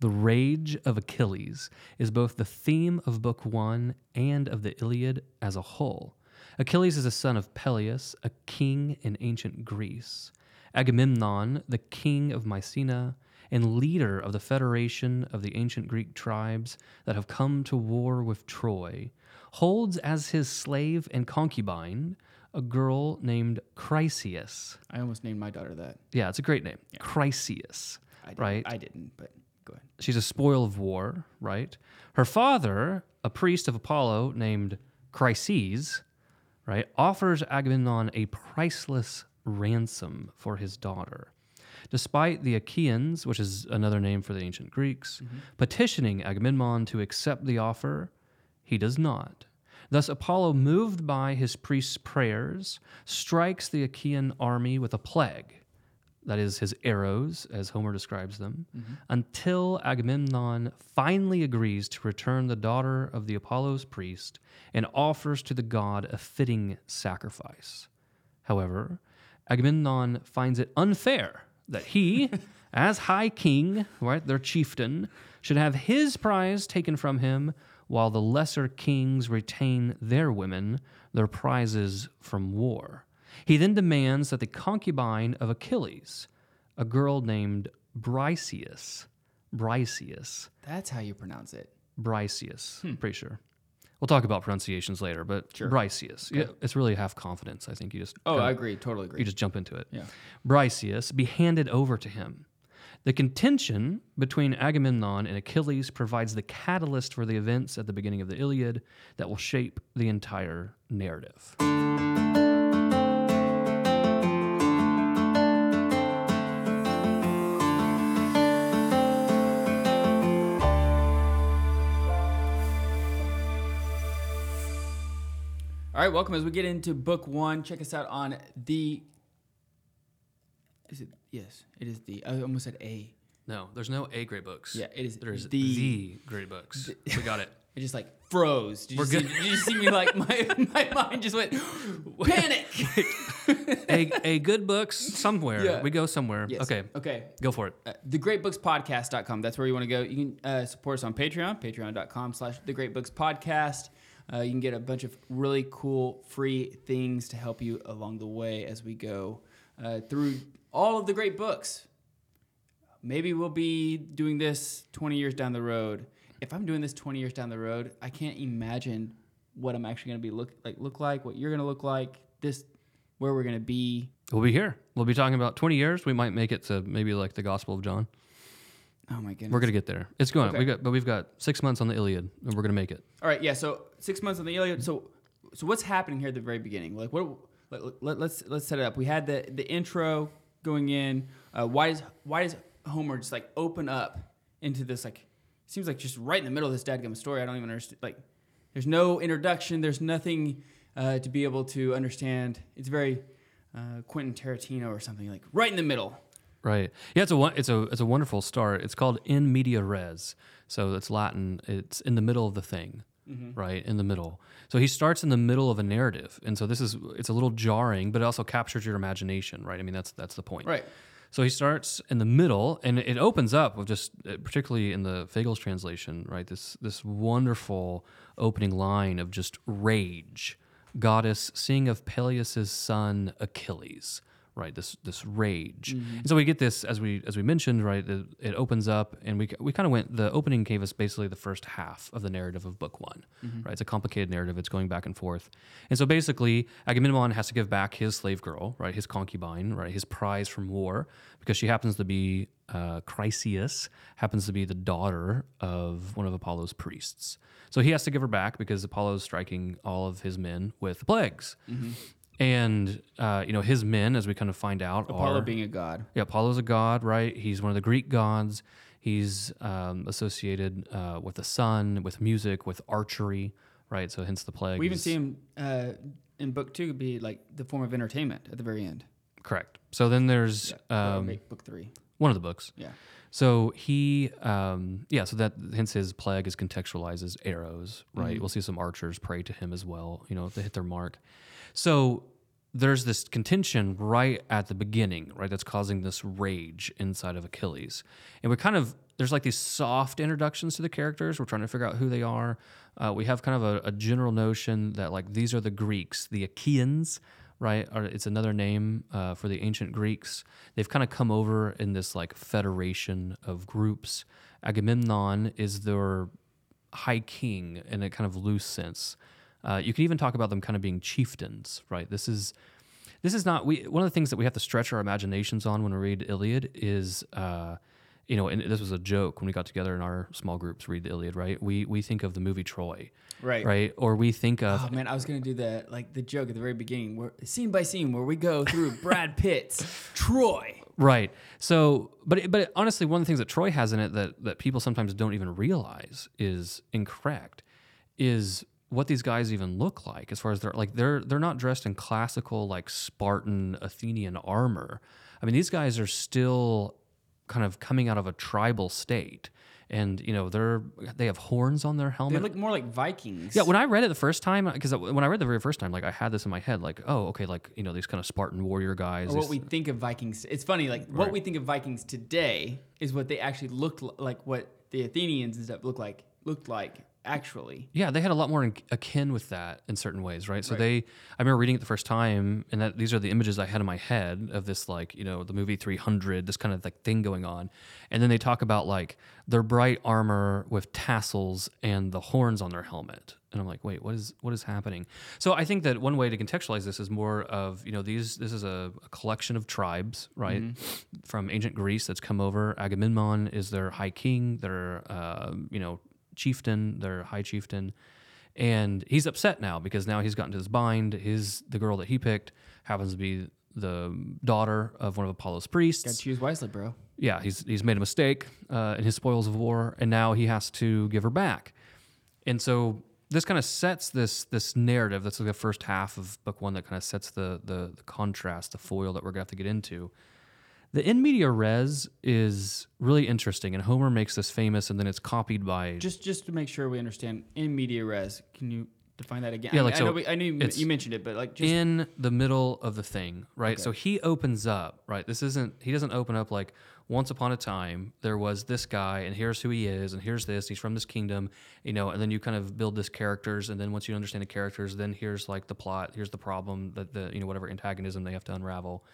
The rage of Achilles is both the theme of Book One and of the Iliad as a whole. Achilles is a son of Peleus, a king in ancient Greece. Agamemnon, the king of Mycenae, and leader of the federation of the ancient Greek tribes that have come to war with Troy, holds as his slave and concubine a girl named Chryseis. I almost named my daughter that. Yeah, it's a great name. Chryseis. I right? I didn't, but go ahead. She's a spoil of war, right? Her father, a priest of Apollo named Chryses, right, offers Agamemnon a priceless ransom for his daughter. Despite the Achaeans, which is another name for the ancient Greeks, mm-hmm. petitioning Agamemnon to accept the offer, he does not. Thus, Apollo, moved by his priest's prayers, strikes the Achaean army with a plague that is his arrows, as Homer describes them, mm-hmm. until Agamemnon finally agrees to return the daughter of the Apollo's priest and offers to the god a fitting sacrifice. However, Agamemnon finds it unfair that he, as high king, right, their chieftain, should have his prize taken from him while the lesser kings retain their women, their prizes from war. He then demands that the concubine of Achilles, a girl named Briseis, Briseis, That's how you pronounce it. Briseis, hmm. pretty sure. We'll talk about pronunciations later, but Briseis. Yeah, it's really half confidence. I think you just Oh, kinda- I agree. Totally agree. you just jump into it. Yeah. Briseis be handed over to him. The contention between Agamemnon and Achilles provides the catalyst for the events at the beginning of the Iliad that will shape the entire narrative. Right, welcome as we get into book one. Check us out on the. Is it? Yes, it is the. I almost said A. No, there's no A grade books. Yeah, it is There's the- the, grade books. we got it. It just like froze. Did you, We're see, good. did you see me like my, my mind just went panic? a, a good books somewhere. Yeah. We go somewhere. Yes. Okay, Okay. go for it. Uh, thegreatbookspodcast.com. That's where you want to go. You can uh, support us on Patreon, patreon.com slash the Great Books Podcast. Uh, you can get a bunch of really cool free things to help you along the way as we go uh, through all of the great books. Maybe we'll be doing this 20 years down the road. If I'm doing this 20 years down the road, I can't imagine what I'm actually going to be look like, look like, what you're going to look like, this, where we're going to be. We'll be here. We'll be talking about 20 years. We might make it to maybe like the Gospel of John. Oh my goodness. We're gonna get there. It's going. Okay. We got, but we've got six months on the Iliad, and we're gonna make it. All right, yeah. So six months on the Iliad. So, so what's happening here at the very beginning? Like, what? Let, let, let's let's set it up. We had the the intro going in. Uh, why does why does Homer just like open up into this like? Seems like just right in the middle of this dadgum story. I don't even understand. Like, there's no introduction. There's nothing uh, to be able to understand. It's very uh, Quentin Tarantino or something like right in the middle. Right. Yeah. It's a it's a it's a wonderful start. It's called in media res. So it's Latin. It's in the middle of the thing. Right in the middle. So he starts in the middle of a narrative, and so this is it's a little jarring, but it also captures your imagination. Right. I mean that's that's the point. Right. So he starts in the middle, and it opens up with just, uh, particularly in the Fagles' translation, right? This this wonderful opening line of just rage, goddess seeing of Peleus's son Achilles, right? This this rage, mm-hmm. and so we get this as we as we mentioned, right? It, it opens up, and we we kind of went. The opening gave us basically the first half of the narrative of book one, mm-hmm. right? It's a complicated narrative. It's going back and forth, and so basically Agamemnon has to give back his slave girl, right? His concubine, right? His prize from war, because she happens to be uh, Chryseis, happens to be the daughter of one of Apollo's priests. So he has to give her back because Apollo's striking all of his men with plagues. Mm-hmm. And uh, you know his men, as we kind of find out, Apollo are being a god. yeah, Apollo's a god, right? He's one of the Greek gods. He's um, associated uh, with the sun, with music, with archery, right? So hence the plague. We even see him uh, in book two be like the form of entertainment at the very end. correct. So then there's Or um, make book three. one of the books. Yeah. So he, um, yeah, so that hence his plague is contextualized as arrows, right? We'll see some archers pray to him as well, you know, if they hit their mark. So there's this contention right at the beginning, right? That's causing this rage inside of Achilles. And we kind of there's like these soft introductions to the characters. We're trying to figure out who they are. Uh, we have kind of a, a general notion that like these are the Greeks, the Achaeans, right? Or it's another name uh, for the ancient Greeks. They've kind of come over in this like federation of groups. Agamemnon is their high king in a kind of loose sense. Uh, you can even talk about them kind of being chieftains, right? This is this is not we. One of the things that we have to stretch our imaginations on when we read Iliad is. Uh, you know, and this was a joke when we got together in our small groups read the Iliad, right? We we think of the movie Troy, Right. right? Or we think of Oh man, I was gonna do the like the joke at the very beginning, where scene by scene, where we go through Brad Pitt's Troy. Right. So, but it- but it- honestly, one of the things that Troy has in it that that people sometimes don't even realize is incorrect, is what these guys even look like as far as they're like they're they're not dressed in classical like Spartan Athenian armor. I mean, these guys are still kind of coming out of a tribal state, and you know they're they have horns on their helmet. They look more like Vikings. Yeah, when I read it the first time, because when I read the very first time, like I had this in my head, like, oh, okay, like you know these kind of Spartan warrior guys. or what we think of Vikings. It's funny, like what Right. we think of Vikings today is what they actually looked li- like. What the Athenians and stuff look like looked like actually. Yeah, they had a lot more in, akin with that in certain ways, right? So Right. they, I remember reading it the first time, and that these are the images I had in my head of this, like you know, the movie 300, this kind of like thing going on, and then they talk about like their bright armor with tassels and the horns on their helmet, and I'm like, wait, what is what is happening? So I think that one way to contextualize this is more of you know these this is a, a collection of tribes, right, from ancient Greece that's come over. Agamemnon is their high king, their uh, you know chieftain, their high chieftain, and he's upset now because now he's gotten to his bind. His the girl that he picked happens to be the daughter of one of Apollo's priests. Got to choose wisely, bro. Yeah, he's he's made a mistake uh, in his spoils of war, and now he has to give her back. And so this kind of sets this this narrative. That's like the first half of book one that kind of sets the, the the contrast, the foil that we're gonna have to get into. The in media res is really interesting, and Homer makes this famous, and then it's copied by Just just to make sure we understand, in media res, can you define that again? Yeah, I, like, I so know, we, I knew you, you mentioned it, but like just in the middle of the thing, right? So he opens up, right? This isn't he doesn't open up like once upon a time there was this guy and here's who he is and here's this, he's from this kingdom, you know, and then you kind of build this characters and then once you understand the characters, then here's like the plot, here's the problem that the you know whatever antagonism they have to unravel.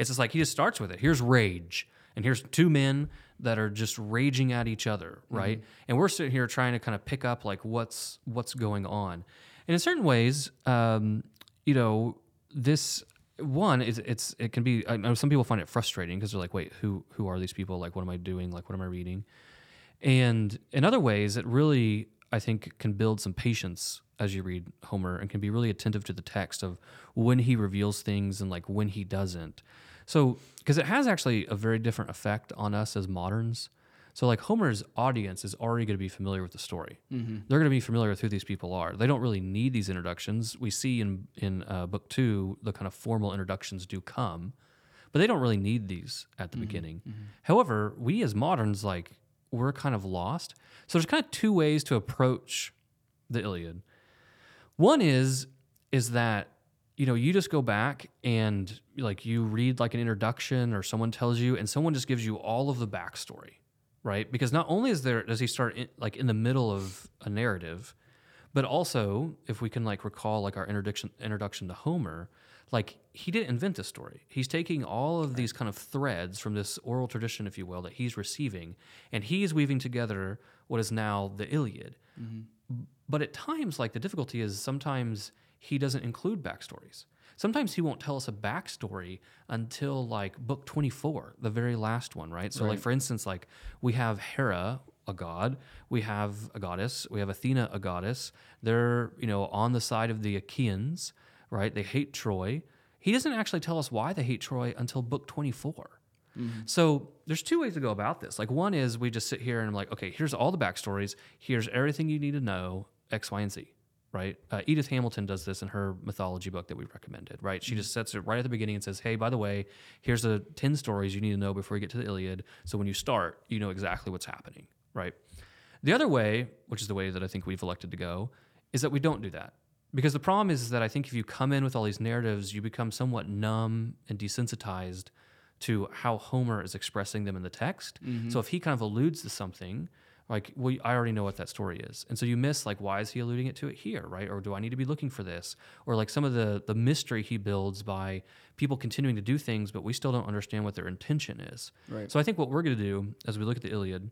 It's just like he just starts with it. Here's rage. And here's two men that are just raging at each other, right? And we're sitting here trying to kind of pick up like what's what's going on. And in certain ways, um, you know, this one is it's it can be. I know some people find it frustrating because they're like, wait, who who are these people? Like, what am I doing? Like, what am I reading? And in other ways, it really, I think, can build some patience as you read Homer and can be really attentive to the text of when he reveals things and like when he doesn't. So, because it has actually a very different effect on us as moderns. So, like Homer's audience is already going to be familiar with the story. Mm-hmm. They're going to be familiar with who these people are. They don't really need these introductions. We see in in uh, book two the kind of formal introductions do come, but they don't really need these at the mm-hmm. beginning. Mm-hmm. However, we as moderns, like, we're kind of lost. So there's kind of two ways to approach the Iliad. One is is that you know you just go back and like you read like an introduction or someone tells you and someone just gives you all of the backstory, right? Because not only is there does he start in, like in the middle of a narrative, but also if we can like recall like our introduction introduction to Homer, like he didn't invent this story. He's taking all of these kind of threads from this oral tradition, if you will, that he's receiving, and he's weaving together what is now the Iliad. Mm-hmm. But at times, like the difficulty is sometimes he doesn't include backstories. Sometimes he won't tell us a backstory until like book 24, the very last one, right? So, like, for instance, like we have Hera, a god, we have a goddess, we have Athena, a goddess. They're, you know, on the side of the Achaeans, right? They hate Troy. He doesn't actually tell us why they hate Troy until book 24. Mm-hmm. So there's two ways to go about this. Like one is we just sit here and I'm like, okay, here's all the backstories. Here's everything you need to know, X, Y, and Z. Right? Uh, Edith Hamilton does this in her mythology book that we recommended. Right? She just sets it right at the beginning and says, hey, by the way, here's the ten stories you need to know before you get to the Iliad. So when you start, you know exactly what's happening. Right? The other way, which is the way that I think we've elected to go, is that we don't do that. Because the problem is that I think if you come in with all these narratives, you become somewhat numb and desensitized to how Homer is expressing them in the text. So if he kind of alludes to something, like well, I already know what that story is, and so you miss like why is he alluding it to it here, right? Or do I need to be looking for this? Or like some of the the mystery he builds by people continuing to do things, but we still don't understand what their intention is. Right. So I think what we're going to do as we look at the Iliad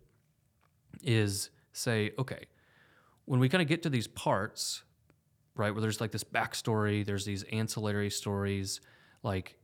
is say, okay, when we kind of get to these parts, right, where there's like this backstory, there's these ancillary stories, like,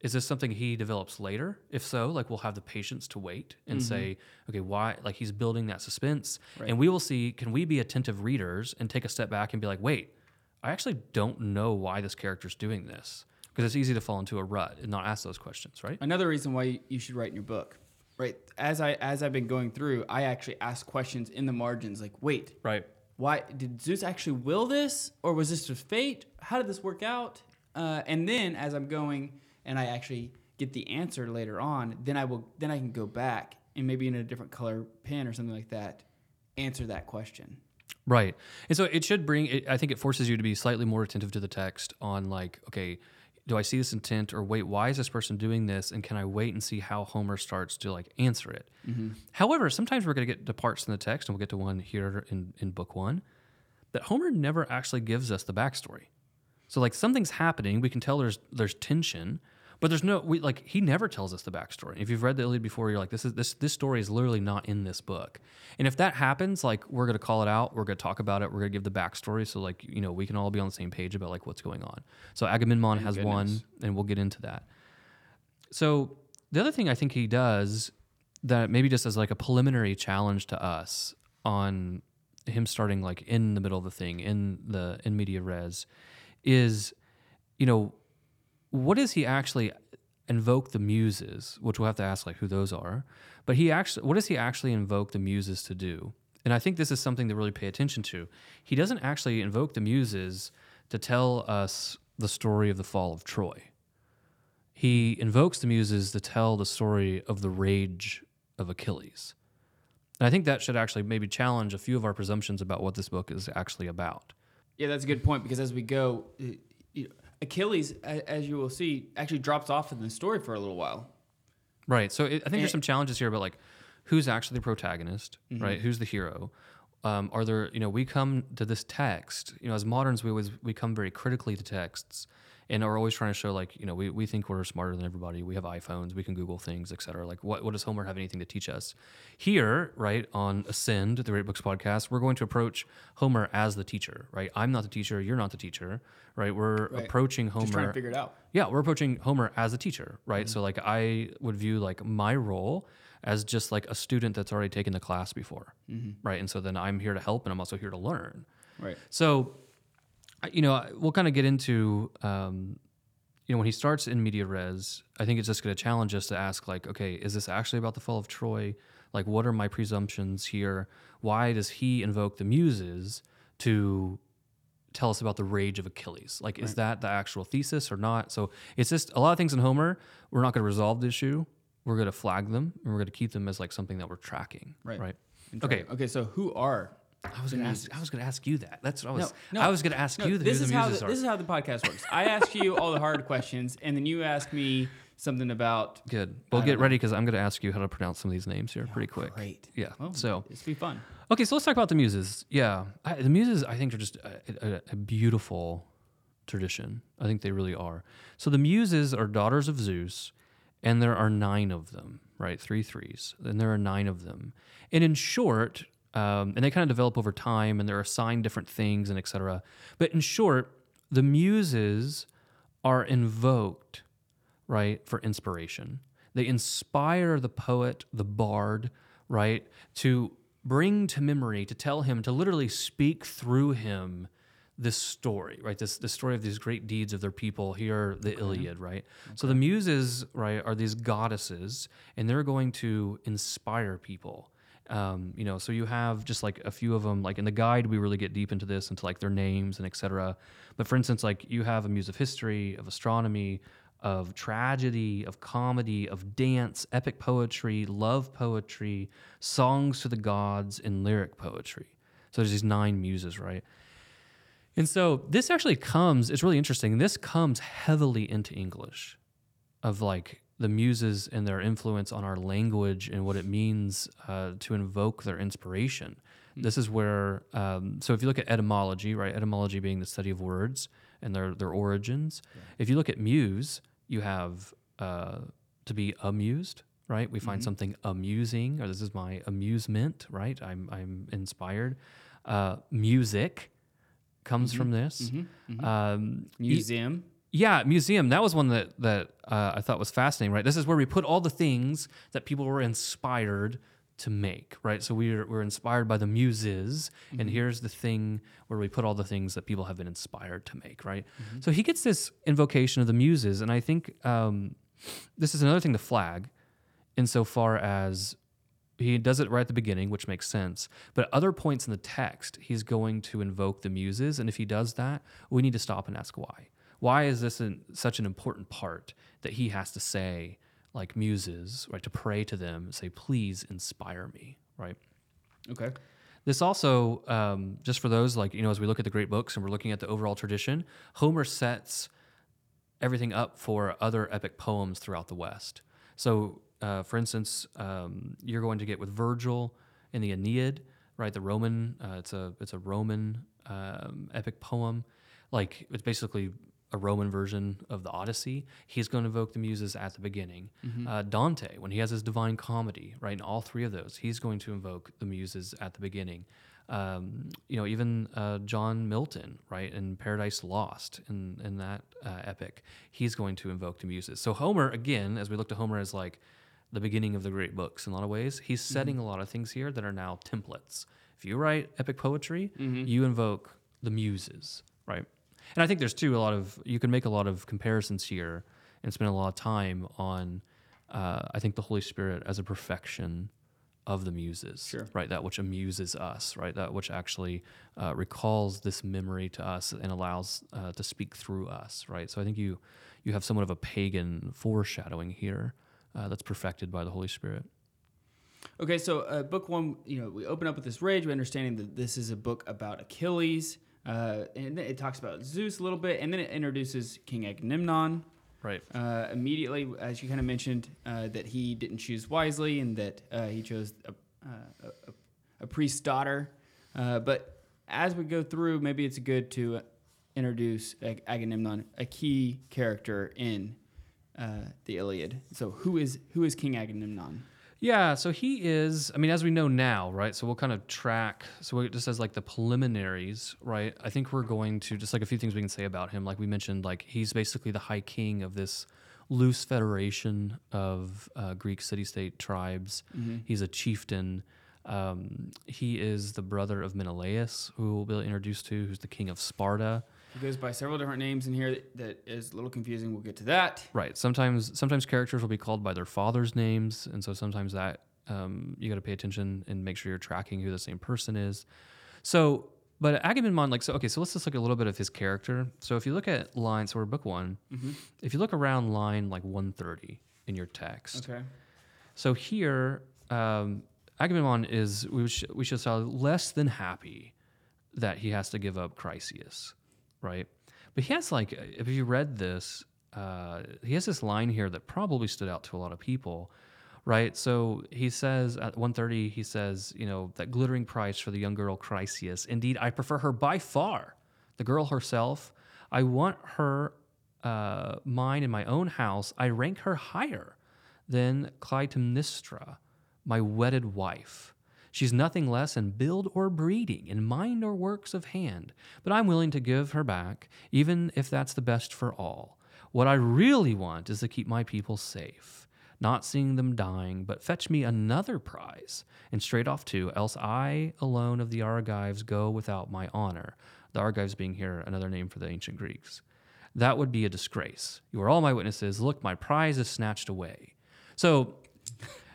is this something he develops later? If so, like, we'll have the patience to wait and say, okay, why? Like, he's building that suspense. And we will see, can we be attentive readers and take a step back and be like, wait, I actually don't know why this character's doing this. Because it's easy to fall into a rut and not ask those questions, right? Another reason why you should write in your book, right? As I as I've been going through, I actually ask questions in the margins, like, wait, Right. why did Zeus actually will this, or was this just fate? How did this work out? Uh, and then as I'm going and I actually get the answer later on, then I will then I can go back and maybe in a different color pen or something like that, answer that question. Right. And so it should bring, it, I think it forces you to be slightly more attentive to the text on, like, okay, do I see this intent or wait, why is this person doing this? And can I wait and see how Homer starts to like answer it? Mm-hmm. However, sometimes we're going to get to parts in the text, and we'll get to one here in, in book one, that Homer never actually gives us the backstory. So like something's happening, we can tell there's there's tension, but there's no we like he never tells us the backstory. If you've read the Iliad before, you're like this is this this story is literally not in this book. And if that happens, like we're gonna call it out, we're gonna talk about it, we're gonna give the backstory, so like you know we can all be on the same page about like what's going on. So Agamemnon has one, and we'll get into that. So the other thing I think he does that maybe just as like a preliminary challenge to us on him starting like in the middle of the thing in the in media res is you know what does he actually invoke the muses which we'll have to ask like who those are but he actually what does he actually invoke the muses to do and i think this is something to really pay attention to he doesn't actually invoke the muses to tell us the story of the fall of troy he invokes the muses to tell the story of the rage of Achilles. And I think that should actually maybe challenge a few of our presumptions about what this book is actually about. Yeah, that's a good point because as we go, Achilles, as you will see, actually drops off in the story for a little while. Right. So it, I think And- there's some challenges here about like who's actually the protagonist, right? Who's the hero? Um, are there, you know, we come to this text, you know, as moderns, we always, we come very critically to texts and are always trying to show like, you know, we, we think we're smarter than everybody. We have iPhones, we can Google things, et cetera. Like what, what does Homer have anything to teach us? Here, right, on Ascend, the Great Books podcast, we're going to approach Homer as the teacher, right? I'm not the teacher, you're not the teacher, right? We're Right. approaching Homer. Just trying to figure it out. Yeah, we're approaching Homer as a teacher, right? Mm-hmm. So like I would view like my role as just like a student that's already taken the class before, mm-hmm. right? And so then I'm here to help, and I'm also here to learn. Right. So, you know, we'll kind of get into, um, you know, when he starts in media res, I think it's just going to challenge us to ask, like, okay, is this actually about the fall of Troy? Like, what are my presumptions here? Why does he invoke the muses to tell us about the rage of Achilles? Like, is that the actual thesis or not? So it's just a lot of things in Homer. We're not going to resolve the issue. We're going to flag them and we're going to keep them as like something that we're tracking. Right. Right. Okay. Okay. So who are? I was going to ask. I was to ask you that. That's what I was. no, I was going to ask no, you this who is the how the, this is how the podcast works. I ask you all the hard questions, and then you ask me something about. Good. Well, get ready because I'm going to ask you how to pronounce some of these names here pretty quick. Great. Yeah. Well, so, this will be fun. okay, so let's talk about the muses. Yeah, I, the muses, I think, are just a, a, a beautiful tradition. I think they really are. So the muses are daughters of Zeus, and there are nine of them, right? Three threes, and there are nine of them. And in short, um, and they kind of develop over time, and they're assigned different things and etc. But in short, the muses are invoked right, for inspiration. They inspire the poet, the bard, right, to bring to memory, to tell him, to literally speak through him this story, right? This the story of these great deeds of their people. Here, the Iliad, right? So the muses, right, are these goddesses, and they're going to inspire people. Um, you know, so you have just like a few of them. Like in the guide, we really get deep into this, into like their names and etc. But for instance, like you have a muse of history, of astronomy, of tragedy, of comedy, of dance, epic poetry, love poetry, songs to the gods, and lyric poetry. So there's these nine muses, right? And so this actually comes, it's really interesting. This comes heavily into English of like the muses and their influence on our language and what it means uh, to invoke their inspiration. This is where, um, so if you look at etymology, right, etymology being the study of words and their, their origins, if you look at muse, you have uh, to be amused, right? We find something amusing, or this is my amusement, right? I'm, I'm inspired. Uh, music comes from this. Um, e- Museum. Yeah, museum. That was one that that uh, I thought was fascinating. Right, this is where we put all the things that people were inspired to make. Right, so we're we're inspired by the muses, and here's the thing where we put all the things that people have been inspired to make. Right, so he gets this invocation of the muses, and I think um, this is another thing to flag, insofar as he does it right at the beginning, which makes sense. But at other points in the text, he's going to invoke the muses. And if he does that, we need to stop and ask why. Why is this an, such an important part that he has to say, like muses, right? To pray to them, say, please inspire me, right? Okay. This also, um, just for those, like, you know, as we look at the great books and we're looking at the overall tradition, Homer sets everything up for other epic poems throughout the West. So, uh, for instance, um, you're going to get with Virgil in the Aeneid, right? The Roman, uh, it's a it's a Roman um, epic poem, like it's basically a Roman version of the Odyssey. He's going to evoke the muses at the beginning. Uh, Dante, when he has his Divine Comedy, right? In all three of those, he's going to invoke the muses at the beginning. Um, you know, even uh, John Milton, right, in Paradise Lost, in in that uh, epic, he's going to invoke the muses. So Homer, again, as we look to Homer as like the beginning of the great books in a lot of ways, he's setting a lot of things here that are now templates. If you write epic poetry, you invoke the muses, right? And I think there's too a lot of you can make a lot of comparisons here and spend a lot of time on. Uh, I think the Holy Spirit as a perfection of the muses, Sure. right? That which amuses us, right? That which actually uh, recalls this memory to us and allows uh, to speak through us, right? So I think you you have somewhat of a pagan foreshadowing here uh, that's perfected by the Holy Spirit. Okay, so uh, book one, you know, we open up with this rage, we understanding that this is a book about Achilles, uh, and then it talks about Zeus a little bit, and then it introduces King Agamemnon. Right. Uh, immediately, as you kind of mentioned, uh, that he didn't choose wisely, and that uh, he chose a, uh, a, a priest's daughter. Uh, but as we go through, maybe it's good to introduce Ag- Agamemnon, a key character in uh, the Iliad. So, who is who is King Agamemnon? Yeah, so he is. I mean, as we know now, right? So we'll kind of track. So it just as like the preliminaries, right? I think we're going to just like a few things we can say about him. Like we mentioned, like he's basically the high king of this loose federation of uh, Greek city-state tribes. He's a chieftain. Um, he is the brother of Menelaus, who we'll be introduced to, who's the king of Sparta. He goes by several different names in here that, that is a little confusing. We'll get to that. Right. Sometimes sometimes characters will be called by their father's names, and so sometimes that um, you got to pay attention and make sure you're tracking who the same person is. So, but Agamemnon, like so, okay. So let's just look at a little bit of his character. So if you look at line, so we're book one. If you look around line like 130 in your text, Okay. so here, um, Agamemnon is we should, we should say less than happy that he has to give up Chryseis, right? But he has like, if you read this, uh, he has this line here that probably stood out to a lot of people, right? So he says at 130, he says, you know, that glittering price for the young girl Chryseis. Indeed, I prefer her by far. The girl herself, I want her uh, mine in my own house. I rank her higher than Clytemnestra, my wedded wife. She's nothing less in build or breeding, in mind or works of hand, but I'm willing to give her back, even if that's the best for all. What I really want is to keep my people safe, not seeing them dying, but fetch me another prize, and straight off too, else I alone of the Argives go without my honor. The Argives being here another name for the ancient Greeks. That would be a disgrace. You are all my witnesses. Look, my prize is snatched away. So,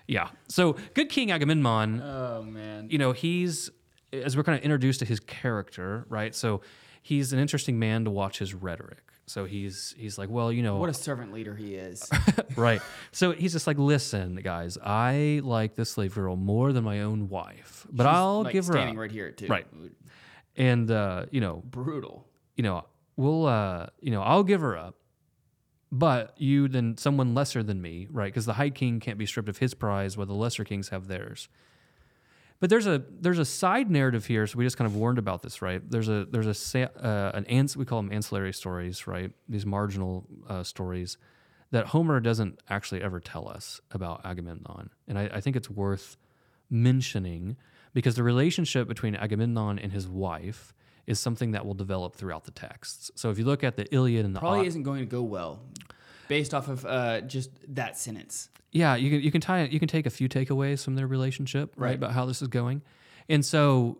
yeah. So, good King Agamemnon Oh man. you know, he's as we're kind of introduced to his character, right? So he's an interesting man to watch his rhetoric. So he's he's like, well, you know, What a servant leader he is. right. So he's just like, listen, guys, I like this slave girl more than my own wife, but I'll like give her standing up. right here too. Right. And uh, you know, Brutal. you know, we'll uh, you know, I'll give her up but you then someone lesser than me, right? Because the high king can't be stripped of his prize, while the lesser kings have theirs. But there's a there's a side narrative here, so we just kind of warned about this, right? There's a there's a uh, an ans- we call them ancillary stories, right? These marginal uh, stories that Homer doesn't actually ever tell us about Agamemnon, and I, I think it's worth mentioning because the relationship between Agamemnon and his wife is something that will develop throughout the texts. So if you look at the Iliad and the Probably Od- isn't going to go well, based off of uh, just that sentence. yeah, you can you can tie you can take a few takeaways from their relationship, right, Right. about how this is going, and so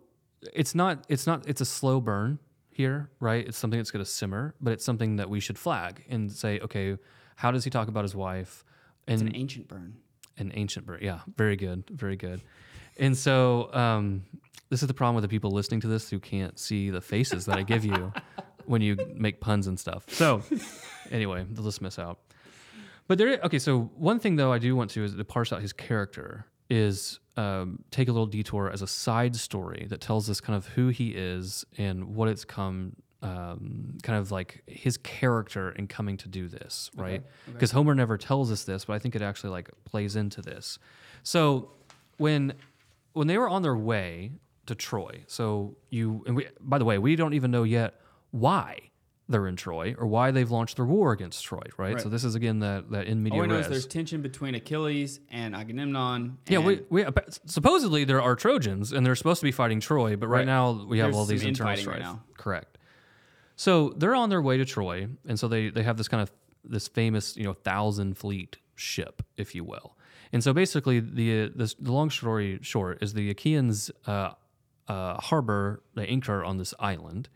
it's not it's not it's a slow burn here, right? It's something that's going to simmer, but it's something that we should flag and say, okay, how does he talk about his wife? It's And an ancient burn. an ancient burn, Yeah, very good, very good. And so um, this is the problem with the people listening to this who can't see the faces that I give you when you make puns and stuff. So anyway, they'll just miss out. But there, okay. So one thing though I do want to is to parse out his character is um, take a little detour as a side story that tells us kind of who he is and what it's come. Um, kind of like his character in coming to do this, right? Because Homer never tells us this, but I think it actually like plays into this. So when when they were on their way to Troy, so you and we by the way, we don't even know yet why they're in Troy or why they've launched their war against Troy, right? Right. So this is again that that in media All we know is there's tension between Achilles and Agamemnon. Yeah, and we, we supposedly there are Trojans and they're supposed to be fighting Troy, but right, Right. now we have There's all these internal right strife. now. Correct. So they're on their way to Troy, and so they they have this kind of this famous you know thousand fleet ship, if you will. And so basically, the this, the long story short is the Achaeans uh, uh, harbor they anchor on this island,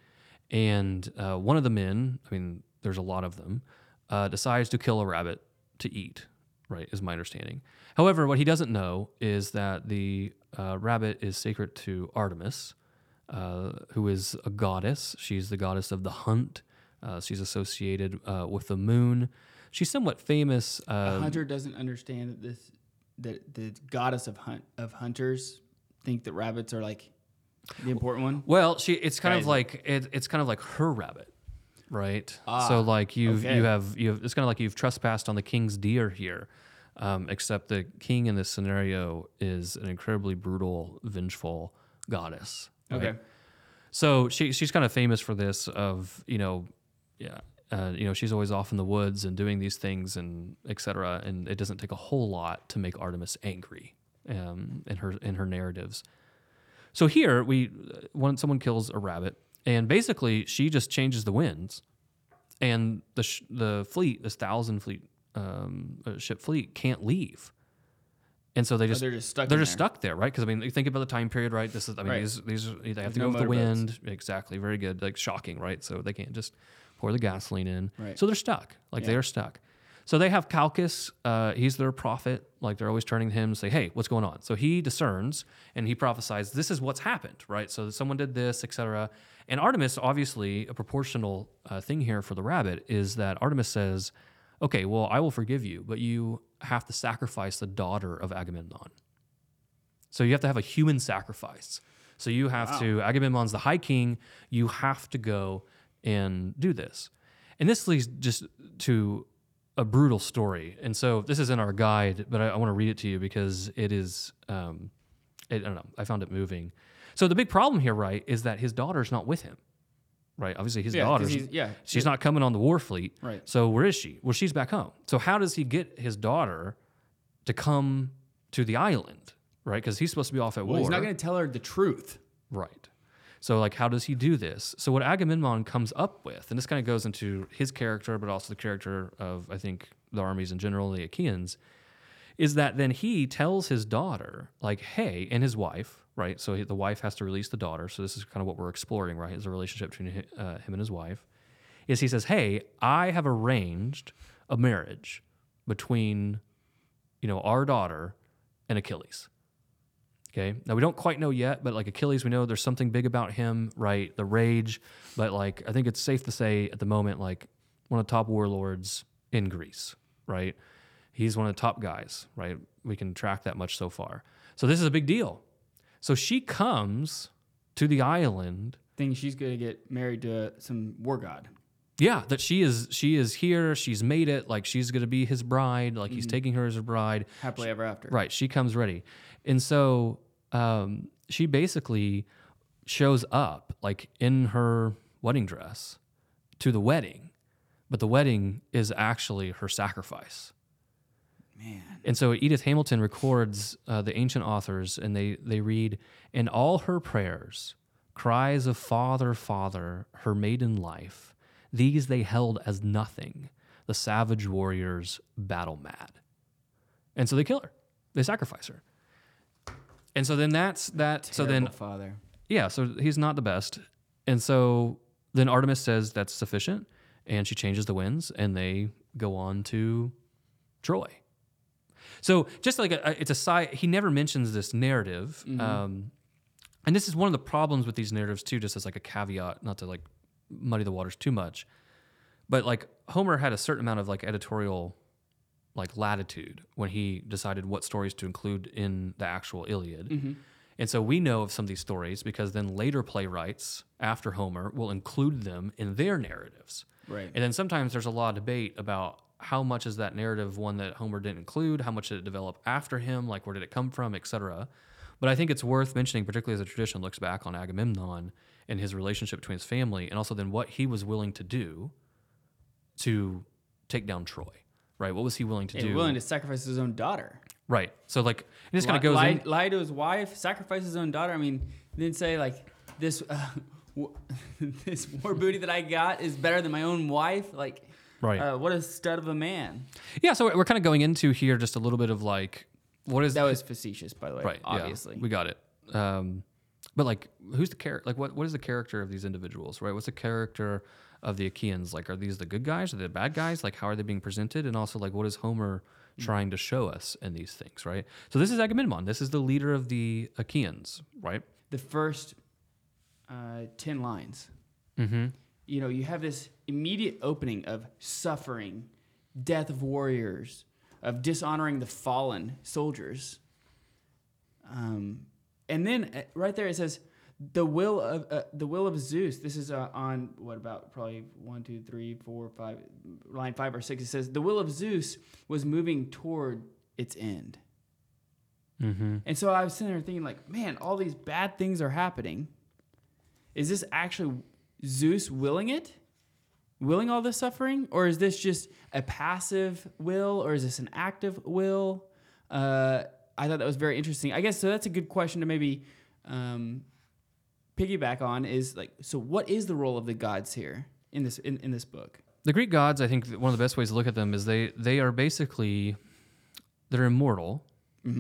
and uh, one of the men, I mean, there's a lot of them, uh, decides to kill a rabbit to eat. Right, is my understanding. However, what he doesn't know is that the uh, rabbit is sacred to Artemis, uh, who is a goddess. She's the goddess of the hunt. Uh, she's associated uh, with the moon. She's somewhat famous. a Uh, hunter doesn't understand that this that the goddess of hunt of hunters think that rabbits are like the important one. well, she it's kind of like it, it's kind of like her rabbit, right? Ah, so like you okay. you have you have, it's kind of like you've trespassed on the king's deer here, um, except the king in this scenario is an incredibly brutal, vengeful goddess. right? Okay. So she she's kind of famous for this of you know, yeah, uh, you know she's always off in the woods and doing these things and etc. And it doesn't take a whole lot to make Artemis angry um, in her in her narratives. So here we when someone kills a rabbit and basically she just changes the winds, and the sh- the fleet this thousand fleet um, uh, ship fleet can't leave. And so they just Oh, they're just stuck. they're just there. stuck there, right? Because I mean, you think about the time period, right? This is, I mean, Right. these these are, they have There's to no go with the wind. Exactly, very good. Like shocking, right? So they can't just pour the gasoline in. Right. So they're stuck. Like they are stuck. So they have Calchas. Uh, he's their prophet. Like they're always turning to him, and say, "Hey, what's going on?" So he discerns and he prophesies, "This is what's happened." Right. So someone did this, etc. And Artemis, obviously, a proportional uh, thing here for the rabbit is that Artemis says, "Okay, well, I will forgive you, but you have to sacrifice the daughter of Agamemnon." So you have to have a human sacrifice. So you have to Agamemnon's the high king. You have to go and do this, and this leads just to a brutal story. And so this is in our guide, but I, I want to read it to you because it is. Um, it, I don't know. I found it moving. So the big problem here, right, is that his daughter's not with him. Right. Obviously, his Yeah, he's- yeah. she's not coming on the war fleet. Right. So where is she? Well, she's back home. So how does he get his daughter to come to the island? Right, because he's supposed to be off at Well, war. he's not going to tell her the truth. Right. So, like, how does he do this? So, what Agamemnon comes up with, and this kind of goes into his character, but also the character of, I think, the armies in general, the Achaeans, is that then he tells his daughter, like, hey, and his wife, right? So, he, the wife has to release the daughter. So, this is kind of what we're exploring, right? Is a relationship between uh, him and his wife. Is he says, hey, I have arranged a marriage between, you know, our daughter and Achilles. Okay. Now we don't quite know yet, but like Achilles, we know there's something big about him, right? The rage, but like I think it's safe to say at the moment, like one of the top warlords in Greece, right? He's one of the top guys, right? We can track that much so far. So this is a big deal. So she comes to the island. Thinking she's going to get married to some war god. Yeah, that she is she is here. She's made it. Like she's gonna be his bride. Like Mm-hmm. he's taking her as a bride. Happily ever after. Right. She comes ready. And so um, she basically shows up like in her wedding dress to the wedding, but the wedding is actually her sacrifice. Man. And so Edith Hamilton records uh, the ancient authors, and they, they read, In all her prayers, cries of Father, Father, her maiden life, these they held as nothing, the savage warriors battle mad. And so they kill her, they sacrifice her. And so then that's that. so then, father. yeah, so he's not the best. And so then Artemis says that's sufficient, and she changes the winds, and they go on to Troy. So just like a, it's a side, he never mentions this narrative, um, and this is one of the problems with these narratives too. Just as like a caveat, not to like muddy the waters too much, but like Homer had a certain amount of like editorial like latitude when he decided what stories to include in the actual Iliad. Mm-hmm. And so we know of some of these stories because then later playwrights after Homer will include them in their narratives. Right. And then sometimes there's a lot of debate about how much is that narrative one that Homer didn't include, how much did it develop after him, like where did it come from, et cetera. But I think it's worth mentioning, particularly as the tradition looks back on Agamemnon and his relationship between his family, and also then what he was willing to do to take down Troy. Right? What was he willing to And do? willing to sacrifice his own daughter. right. So like, and this kind of goes lie, in. lie to his wife, sacrifice his own daughter. I mean, then say like this, uh, w- this war booty that I got is better than my own wife. Like, Right. Uh, what a stud of a man. Yeah. So we're kind of going into here just a little bit of like, what is That was facetious, by the way. right? yeah, Obviously. we got it. Um, but like, who's the character? Like, what what is the character of these individuals? Right? What's the character of the Achaeans? Like, are these the good guys? Are they the bad guys? Like, how are they being presented? And also, like, what is Homer trying to show us in these things? Right. So this is Agamemnon. This is the leader of the Achaeans. Right. the first uh, 10 lines. Mm-hmm. you know, you have this immediate opening of suffering, death of warriors, of dishonoring the fallen soldiers. Um, and then uh, right there it says, the will of uh, the will of Zeus. This is uh, on what about probably one, two, three, four, five, line five or six. It says the will of Zeus was moving toward its end. Mm-hmm. And so I was sitting there thinking, like, man, all these bad things are happening. Is this actually Zeus willing it? Willing all this suffering? Or is this just a passive will? Or is this an active will? Uh, I thought that was very interesting. I guess so. That's a good question to maybe um, piggyback on. Is like, so what is the role of the gods here in this in, in this book? The Greek gods, I think one of the best ways to look at them is they they are basically they're immortal,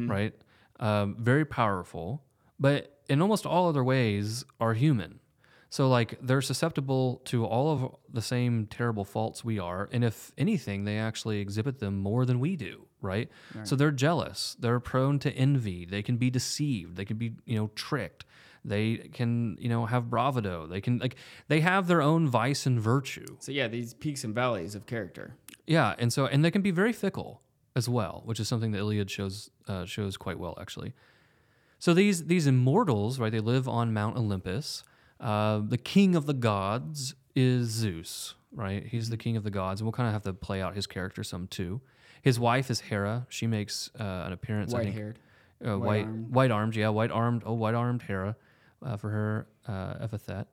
right? Um, very powerful, but in almost all other ways are human. So like they're susceptible to all of the same terrible faults we are, and if anything, they actually exhibit them more than we do, right? So they're jealous, they're prone to envy, they can be deceived, they can be you know tricked, they can you know have bravado, they can like they have their own vice and virtue. So yeah, these peaks and valleys of character. Yeah, and so and they can be very fickle as well, which is something the Iliad shows uh, shows quite well actually. So these these immortals, right? They live on Mount Olympus. Uh, the king of the gods is Zeus, right? He's the king of the gods, and we'll kind of have to play out his character some too. His wife is Hera. She makes uh, an appearance. White haired. uh, white White-armed. white armed, yeah, white armed. Oh, white armed Hera uh, for her uh, epithet,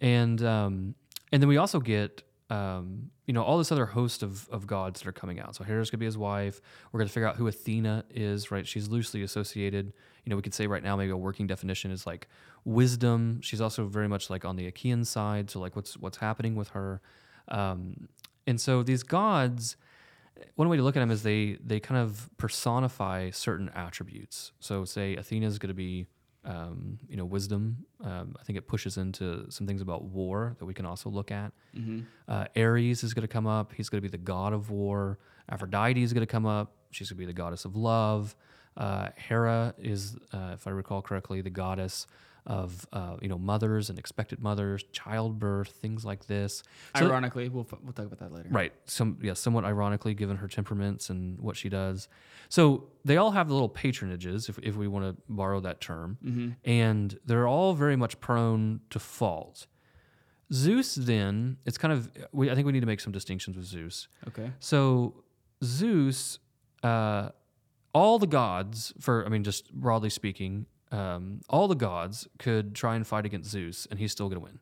and um, and then we also get um, you know all this other host of of gods that are coming out. So Hera's gonna be his wife. We're gonna figure out who Athena is. Right, she's loosely associated. You know, we could say right now maybe a working definition is like wisdom. She's also very much like on the Achaean side. So like what's what's happening with her, um, and so these gods one way to look at them is they they kind of personify certain attributes. So say Athena is going to be um, you know wisdom. Um, I think it pushes into some things about war that we can also look at. Uh, Ares is going to come up. He's going to be the god of war. Aphrodite is going to come up. She's going to be the goddess of love. Uh, Hera is, uh, if I recall correctly, the goddess of uh, you know mothers and expected mothers, childbirth, things like this. So- Ironically, we'll, we'll talk about that later. Right. Some yeah, somewhat ironically, given her temperaments and what she does. So they all have the little patronages, if, if we want to borrow that term, and they're all very much prone to fault. Zeus, then, it's kind of, we, I think we need to make some distinctions with Zeus. Okay. So, Zeus, uh, all the gods, for, I mean, just broadly speaking, um, all the gods could try and fight against Zeus, and he's still going to win.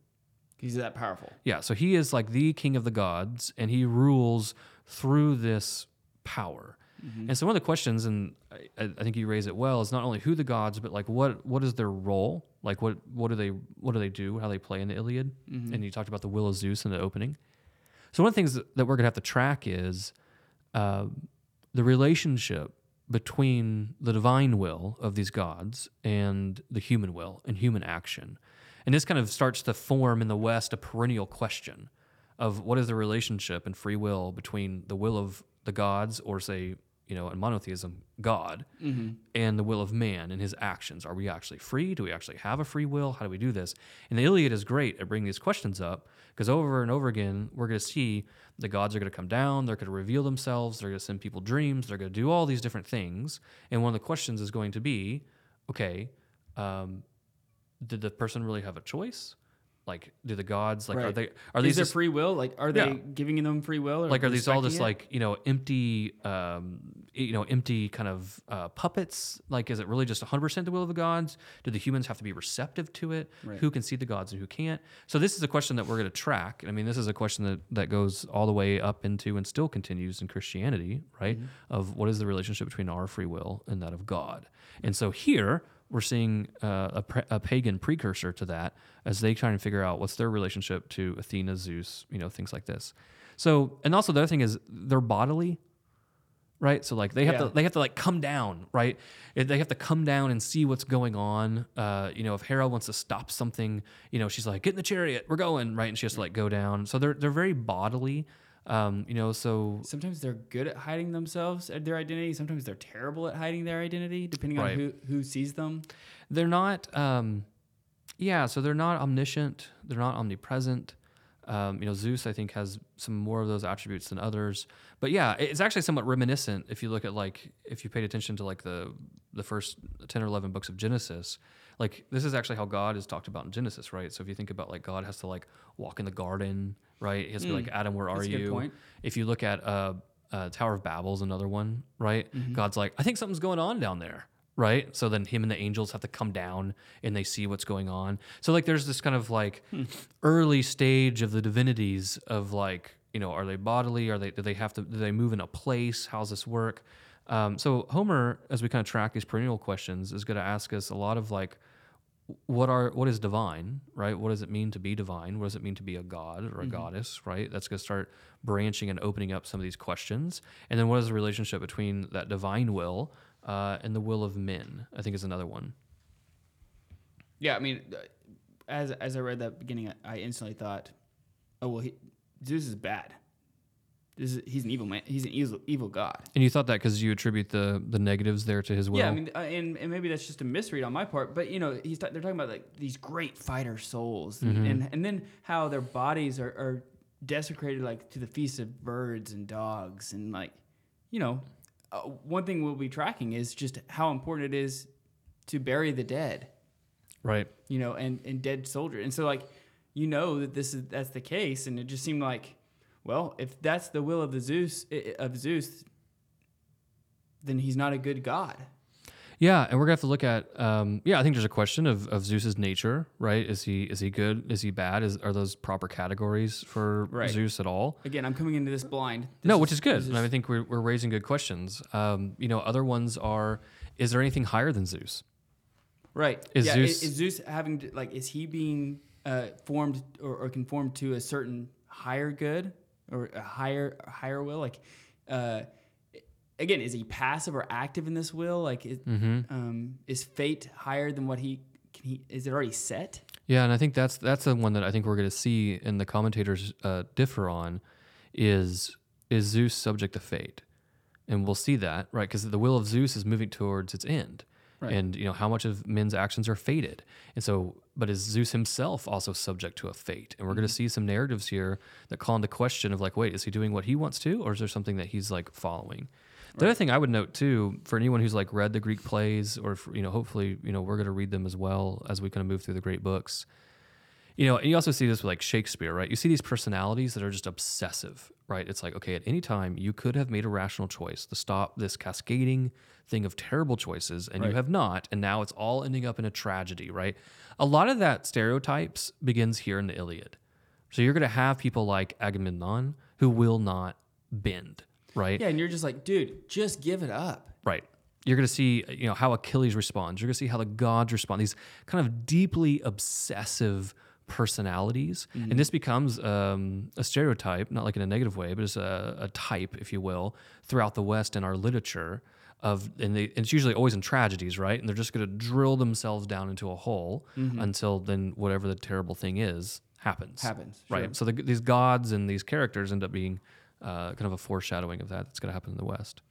He's that powerful. Yeah, so he is like the king of the gods, and he rules through this power. And so one of the questions, and I, I think you raise it well, is not only who the gods, but like what what is their role? Like what what do they what do they do? How they play in the Iliad? And you talked about the will of Zeus in the opening. So one of the things that, that we're gonna have to track is uh, the relationship between the divine will of these gods and the human will and human action. And this kind of starts to form in the West a perennial question of what is the relationship and free will between the will of the gods, or say, you know, in monotheism, God, and the will of man and his actions. Are we actually free? Do we actually have a free will? How do we do this? And the Iliad is great at bringing these questions up because over and over again, we're going to see the gods are going to come down, they're going to reveal themselves, they're going to send people dreams, they're going to do all these different things. And one of the questions is going to be okay, um, did the person really have a choice? Like, do the gods like are they are Is these there just, free will? Like, are they giving them free will? Or like are these all just it? like you know empty um, you know empty kind of uh, puppets? Like, is it really just 100 percent the will of the gods? Do the humans have to be receptive to it? Right. Who can see the gods and who can't? So this is a question that we're going to track. I mean, this is a question that that goes all the way up into and still continues in Christianity, right? Of what is the relationship between our free will and that of God? And so here we're seeing uh, a, pre- a pagan precursor to that as they try and figure out what's their relationship to Athena, Zeus, you know, things like this. So, and also the other thing is they're bodily, right? So like they have Yeah. to they have to like come down, right? If They have to come down and see what's going on. Uh, you know, if Hera wants to stop something, you know, she's like, "Get in the chariot, we're going," right? And she has to like go down. So they're they're very bodily. Um, you know, so Sometimes they're good at hiding themselves, at their identity. Sometimes they're terrible at hiding their identity, depending Right. on who, who sees them. they're not um yeah so they're not omniscient they're not omnipresent um, you know zeus i think has some more of those attributes than others but yeah it's actually somewhat reminiscent if you look at like if you paid attention to like the the first 10 or 11 books of genesis like this is actually how god is talked about in genesis right so if you think about like god has to like walk in the garden right he has to be like adam where are That's a good you point. if you look at uh, uh, Tower of Babel's another one, right? God's like, I think something's going on down there, right? So then him and the angels have to come down and they see what's going on. So like, there's this kind of like early stage of the divinities of like, you know, are they bodily? Are they? Do they have to? Do they move in a place? How's this work? Um, so Homer, as we kind of track these perennial questions, is going to ask us a lot of like, what are what is divine right? What does it mean to be divine? What does it mean to be a god or a goddess right? That's going to start branching and opening up some of these questions. And then what is the relationship between that divine will uh, and the will of men i think is another one. Yeah, I mean, uh, as as I read that beginning, I, I instantly thought, oh well, he, Zeus is bad. This is, he's an evil man. He's an evil evil god. and you thought that because you attribute the the negatives there to his will Yeah, I mean, uh, and, and maybe that's just a misread on my part, but you know, he's they're talking about like these great fighter souls, and- Mm-hmm. and and then how their bodies are, are desecrated like to the feast of birds and dogs, and like, you know, uh, one thing we'll be tracking is just how important it is to bury the dead, right you know, and and dead soldiers, and so like, you know that this is that's the case, and it just seemed like, well, if that's the will of the Zeus of Zeus, then he's not a good god. Yeah, and we're gonna have to look at. Um, yeah, I think there's a question of, of Zeus's nature, right? Is he is he good? Is he bad? Is are those proper categories for Right. Zeus at all? Again, I'm coming into this blind. This no, which is good. and I think we're, we're raising good questions. Um, you know, other ones are: Is there anything higher than Zeus? right. is yeah, Zeus- is, Zeus having to, like is he being uh, formed or, or conformed to a certain higher good or a higher higher will? Like, uh, again, is he passive or active in this will? Like, is, Mm-hmm. um, is fate higher than what he can he? Is it already set? Yeah, and I think that's that's the one that I think we're going to see, and the commentators uh, differ on, is is Zeus subject to fate, and we'll see that right because the will of Zeus is moving towards its end, Right. and you know how much of men's actions are fated, and so but is Zeus himself also subject to a fate? And we're going to mm-hmm. see some narratives here that call into question of like, wait, is he doing what he wants to, or is there something that he's like following? The other thing I would note too, for anyone who's like read the Greek plays, or if, you know, hopefully, you know, we're going to read them as well as we kind of move through the great books, You know, and you also see this with like Shakespeare, right? You see these personalities that are just obsessive, right? It's like, okay, at any time you could have made a rational choice to stop this cascading thing of terrible choices, and you have not, and now it's all ending up in a tragedy, right? A lot of that stereotypes begins here in the Iliad. So you're going to have people like Agamemnon who will not bend, right? Yeah, and you're just like, dude, just give it up. Right. You're going to see, you know, how Achilles responds. You're going to see how the gods respond. These kind of deeply obsessive personalities, and this becomes um, a stereotype, not like in a negative way, but it's a, a type, if you will, throughout the West in our literature. Of and, they, and it's usually always in tragedies, right? And they're just going to drill themselves down into a hole until then whatever the terrible thing is happens. Happens, right? sure. So the, these gods and these characters end up being uh, kind of a foreshadowing of that. That's going to happen in the West.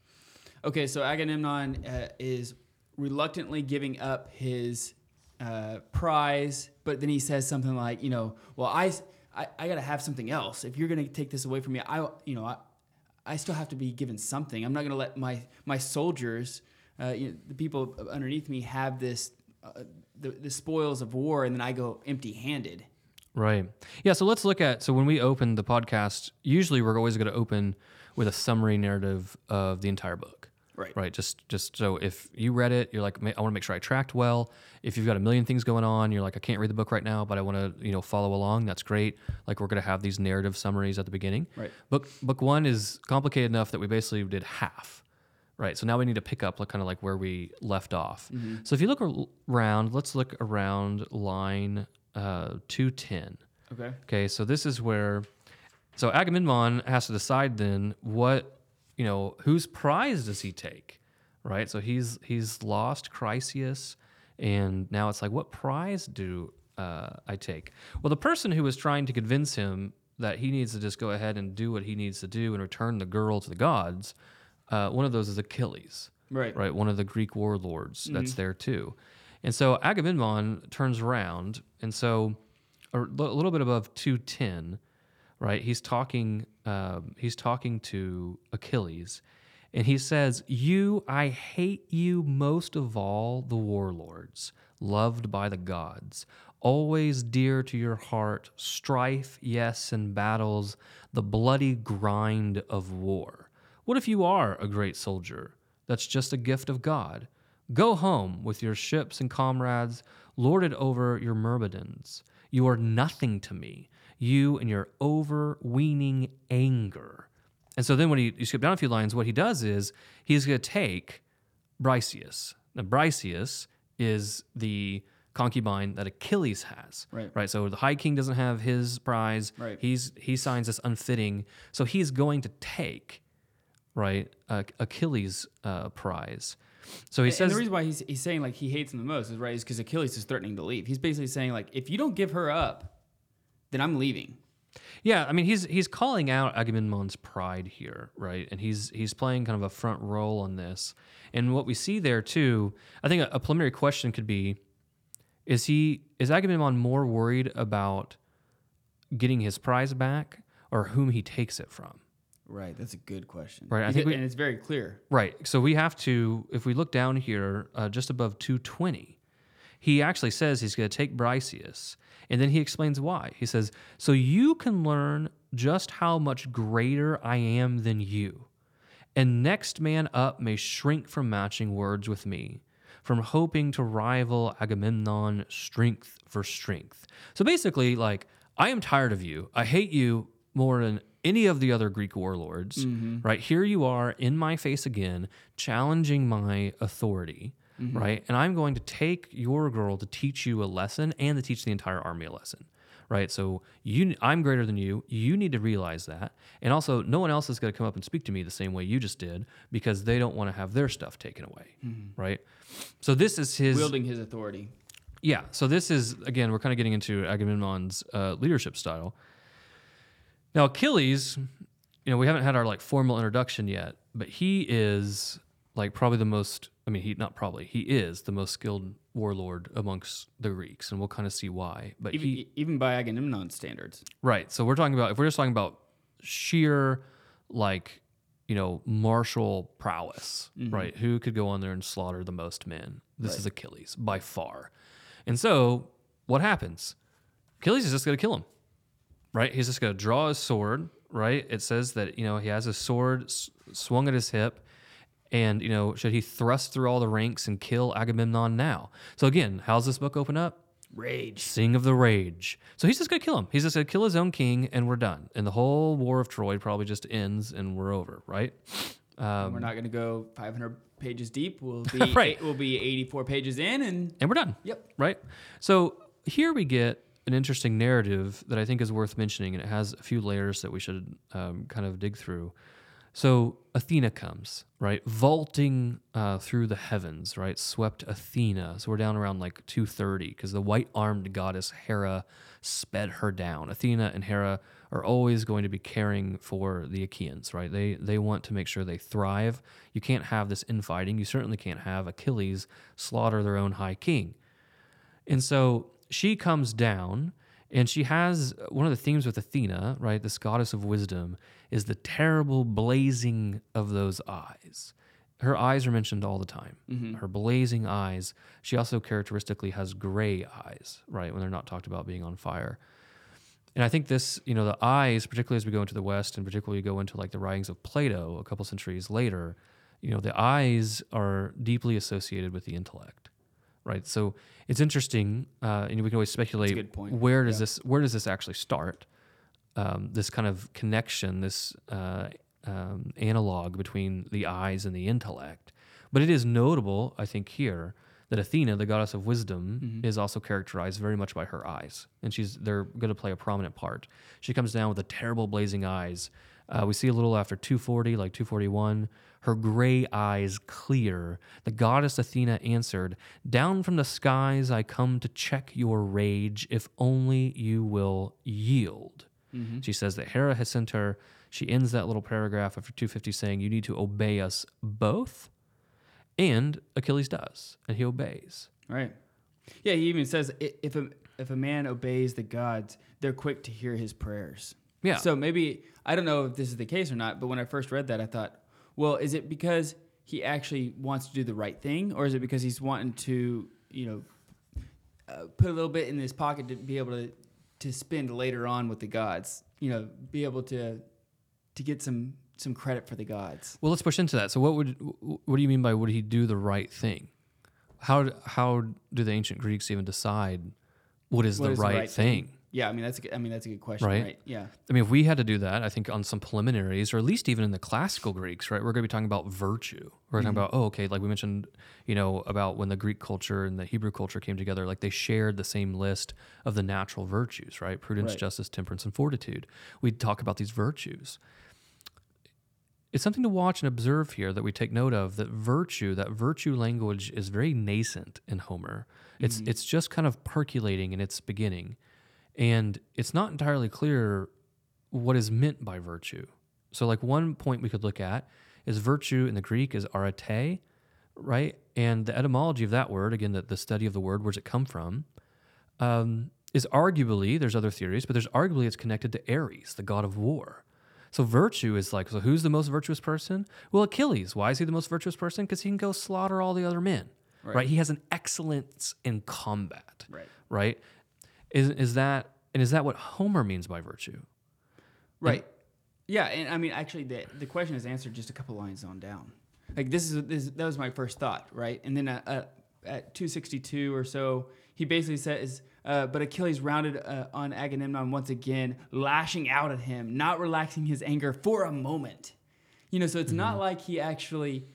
Okay, so Agamemnon uh, is reluctantly giving up his uh, prize, but then he says something like, you know, well, I, I, I got to have something else. If you're going to take this away from me, I, you know, I, I still have to be given something. I'm not going to let my my soldiers, uh, you know, the people underneath me, have this uh, the, the spoils of war, and then I go empty-handed. Right. Yeah. So let's look at. So when we open the podcast, usually we're always going to open with a summary narrative of the entire book. Right. Right. Just just so if you read it, you're like, I want to make sure I tracked well. If you've got a million things going on, you're like, I can't read the book right now, but I want to you know follow along. That's great. Like we're going to have these narrative summaries at the beginning. Right. Book book one is complicated enough that we basically did half. Right. So now we need to pick up like kind of like where we left off. So if you look around, let's look around line uh, 210. Okay. Okay, so this is where, so Agamemnon has to decide then what, you know, whose prize does he take, right? So he's he's lost Chryseis, and now it's like, what prize do uh, I take? Well, the person who was trying to convince him that he needs to just go ahead and do what he needs to do and return the girl to the gods, uh, one of those is Achilles Right. right? One of the Greek warlords that's there too. And so Agamemnon turns around, and so a, a little bit above two ten, right? He's talking. Um, he's talking to Achilles, and he says, "You, I hate you most of all the warlords, loved by the gods." Always dear to your heart, strife, yes, and battles, the bloody grind of war. What if you are a great soldier? That's just a gift of God. Go home with your ships and comrades, lord it over your Myrmidons. You are nothing to me, you and your overweening anger. And so then when he, you skip down a few lines, what he does is he's going to take Briseis. Now, Briseis is the concubine that Achilles has. Right. Right. So the High King doesn't have his prize. Right. He's he signs this unfitting. So he's going to take right uh, Achilles' uh, prize. So he And says the reason why he's, he's saying like he hates him the most is right is because Achilles is threatening to leave. He's basically saying like if you don't give her up, then I'm leaving. Yeah, I mean he's he's calling out Agamemnon's pride here, right? And he's he's playing kind of a front role on this. And what we see there too, I think a, a preliminary question could be: Is he is Agamemnon more worried about getting his prize back, or whom he takes it from? Right. That's a good question. Right, I think we- and it's very clear. Right. So we have to, if we look down here, uh, just above 220, he actually says he's going to take Briseis. And then he explains why. He says, So you can learn just how much greater I am than you. And next man up may shrink from matching words with me, from hoping to rival Agamemnon strength for strength. So basically, like, I am tired of you. I hate you more than any of the other Greek warlords, mm-hmm. right? Here you are in my face again, challenging my authority, right? And I'm going to take your girl to teach you a lesson and to teach the entire army a lesson right? So you, I'm greater than you. You need to realize that, and also, no one else is going to come up and speak to me the same way you just did because they don't want to have their stuff taken away, right? So this is his Wielding his authority. yeah. So this is again, we're kind of getting into Agamemnon's uh, leadership style. Now Achilles, you know, we haven't had our like formal introduction yet, but he is like probably the most. I mean, he not probably he is the most skilled warlord amongst the Greeks, and we'll kind of see why. But Even, he even by Agamemnon standards. Right. So we're talking about if we're just talking about sheer like you know martial prowess, mm-hmm. right? Who could go on there and slaughter the most men? This is Achilles by far. And so what happens? Achilles is just going to kill him, right? He's just going to draw his sword, right? It says that, you know, he has his sword s- swung at his hip. And, you know, should he thrust through all the ranks and kill Agamemnon now? So, again, how's this book open up? Rage. Sing of the Rage. So he's just going to kill him. He's just going to kill his own king, and we're done. And the whole war of Troy probably just ends and we're over, right? Um, We're not going to go 500 pages deep. We'll be Right. we'll be 84 pages in, and and we're done. yep. right? So here we get an interesting narrative that I think is worth mentioning, and it has a few layers that we should um, kind of dig through. So Athena comes, right, vaulting uh, through the heavens, right, swept Athena. So we're down around like 230 because the white-armed goddess Hera sped her down. Athena and Hera are always going to be caring for the Achaeans, right? They they want to make sure they thrive. You can't have this infighting. You certainly can't have Achilles slaughter their own high king. And so she comes down and she has one of the themes with Athena, right? This goddess of wisdom is the terrible blazing of those eyes. Her eyes are mentioned all the time. Her blazing eyes. She also characteristically has gray eyes, right? When they're not talked about being on fire. And I think this, you know, the eyes, particularly as we go into the West and particularly go into like the writings of Plato a couple centuries later, you know, the eyes are deeply associated with the intellect, right? So it's interesting, uh, and we can always speculate where does this where does this actually start? Um, this kind of connection, this uh, um, analog between the eyes and the intellect. But it is notable, I think, here that Athena, the goddess of wisdom, is also characterized very much by her eyes, and she's they're going to play a prominent part. She comes down with the terrible blazing eyes. Uh, we see a little after 240, like 241, her gray eyes clear. The goddess Athena answered, Down from the skies I come to check your rage, if only you will yield. She says that Hera has sent her. She ends that little paragraph after 250 saying, You need to obey us both. And Achilles does, and he obeys. Right. Yeah, he even says if a if a man obeys the gods, they're quick to hear his prayers. Yeah. So maybe I don't know if this is the case or not, but when I first read that, I thought, well, is it because he actually wants to do the right thing, or is it because he's wanting to, you know, uh, put a little bit in his pocket to be able to to spend later on with the gods? You know, be able to to get some some credit for the gods. Well, let's push into that. So, what would what do you mean by would he do the right thing? How how do the ancient Greeks even decide what is, What the, is right thing? Yeah, I mean that's a good, I mean that's a good question, Right. right? Yeah. I mean, if we had to do that, I think on some preliminaries, or at least even in the classical Greeks, right? We're going to be talking about virtue. We're talking mm-hmm. about, oh, okay, like we mentioned, you know, about when the Greek culture and the Hebrew culture came together, like they shared the same list of the natural virtues, right? Prudence, Right. justice, temperance, and fortitude. We'd talk about these virtues. It's something to watch and observe here that we take note of that virtue, that virtue language is very nascent in Homer. It's mm-hmm. it's just kind of percolating in its beginning. And it's not entirely clear what is meant by virtue. So, like one point we could look at is virtue in the Greek is arete, right? And the etymology of that word, again, the, the study of the word, where's it come from, um, is arguably, there's other theories, but there's arguably it's connected to Ares, the god of war. So virtue is like, so who's the most virtuous person? Well, Achilles. Why is he the most virtuous person? Because he can go slaughter all the other men, right. Right. He has an excellence in combat, Right. right? Is is that and is that what Homer means by virtue? Right. Yeah, and I mean, actually, the the question is answered just a couple lines on down. Like this is this, that was my first thought, right? And then uh, uh, at 262 or so, he basically says, uh, "But Achilles rounded uh, on Agamemnon once again, lashing out at him, not relaxing his anger for a moment." You know, so it's not like he actually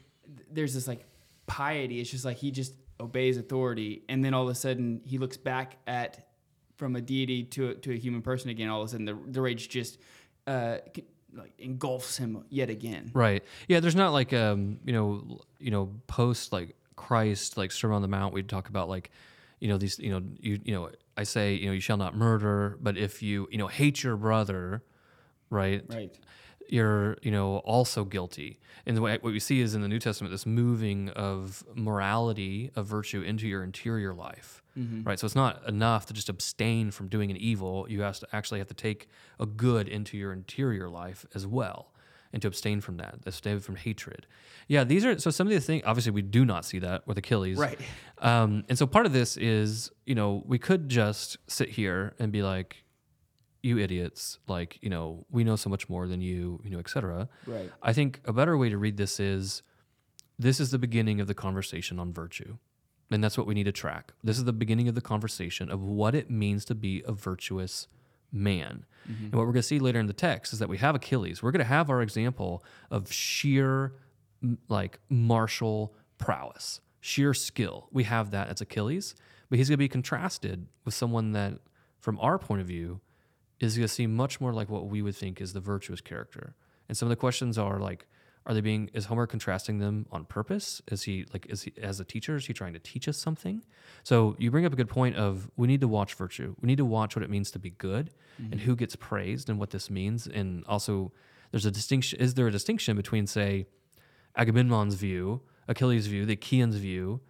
there's this like piety. It's just like he just obeys authority, and then all of a sudden he looks back at from a deity to a, to a human person again. All of a sudden the the rage just uh, like engulfs him yet again. Right. Yeah. There's not like um you know you know post like Christ like Sermon on the Mount. We'd talk about like you know these you know you you know I say you know you shall not murder, but if you you know hate your brother, right? Right. You're you know also guilty and the way, what we see is in the new testament this moving of morality of virtue into your interior life right so it's not enough to just abstain from doing an evil you have to actually have to take a good into your interior life as well and to abstain from that, abstain from hatred. Yeah, these are so some of the things. Obviously, we do not see that with Achilles, Right. Um, and so part of this is, you know, we could just sit here and be like, "You idiots!" Like, you know, we know so much more than you, you know, etc. Right. I think a better way to read this is, this is the beginning of the conversation on virtue. And that's what we need to track. This is the beginning of the conversation of what it means to be a virtuous man. Mm-hmm. And what we're going to see later in the text is that we have Achilles. We're going to have our example of sheer, like, martial prowess, sheer skill. We have that as Achilles, but he's going to be contrasted with someone that, from our point of view, is going to seem much more like what we would think is the virtuous character. And some of the questions are like, are they being is Homer contrasting them on purpose? Is he like is he as a teacher is he trying to teach us something? So you bring up a good point of we need to watch virtue. We need to watch what it means to be good and mm-hmm. who gets praised and what this means. And also there's a distinction is there a distinction between say Agamemnon's view, Achilles' view, the Achaeans' view,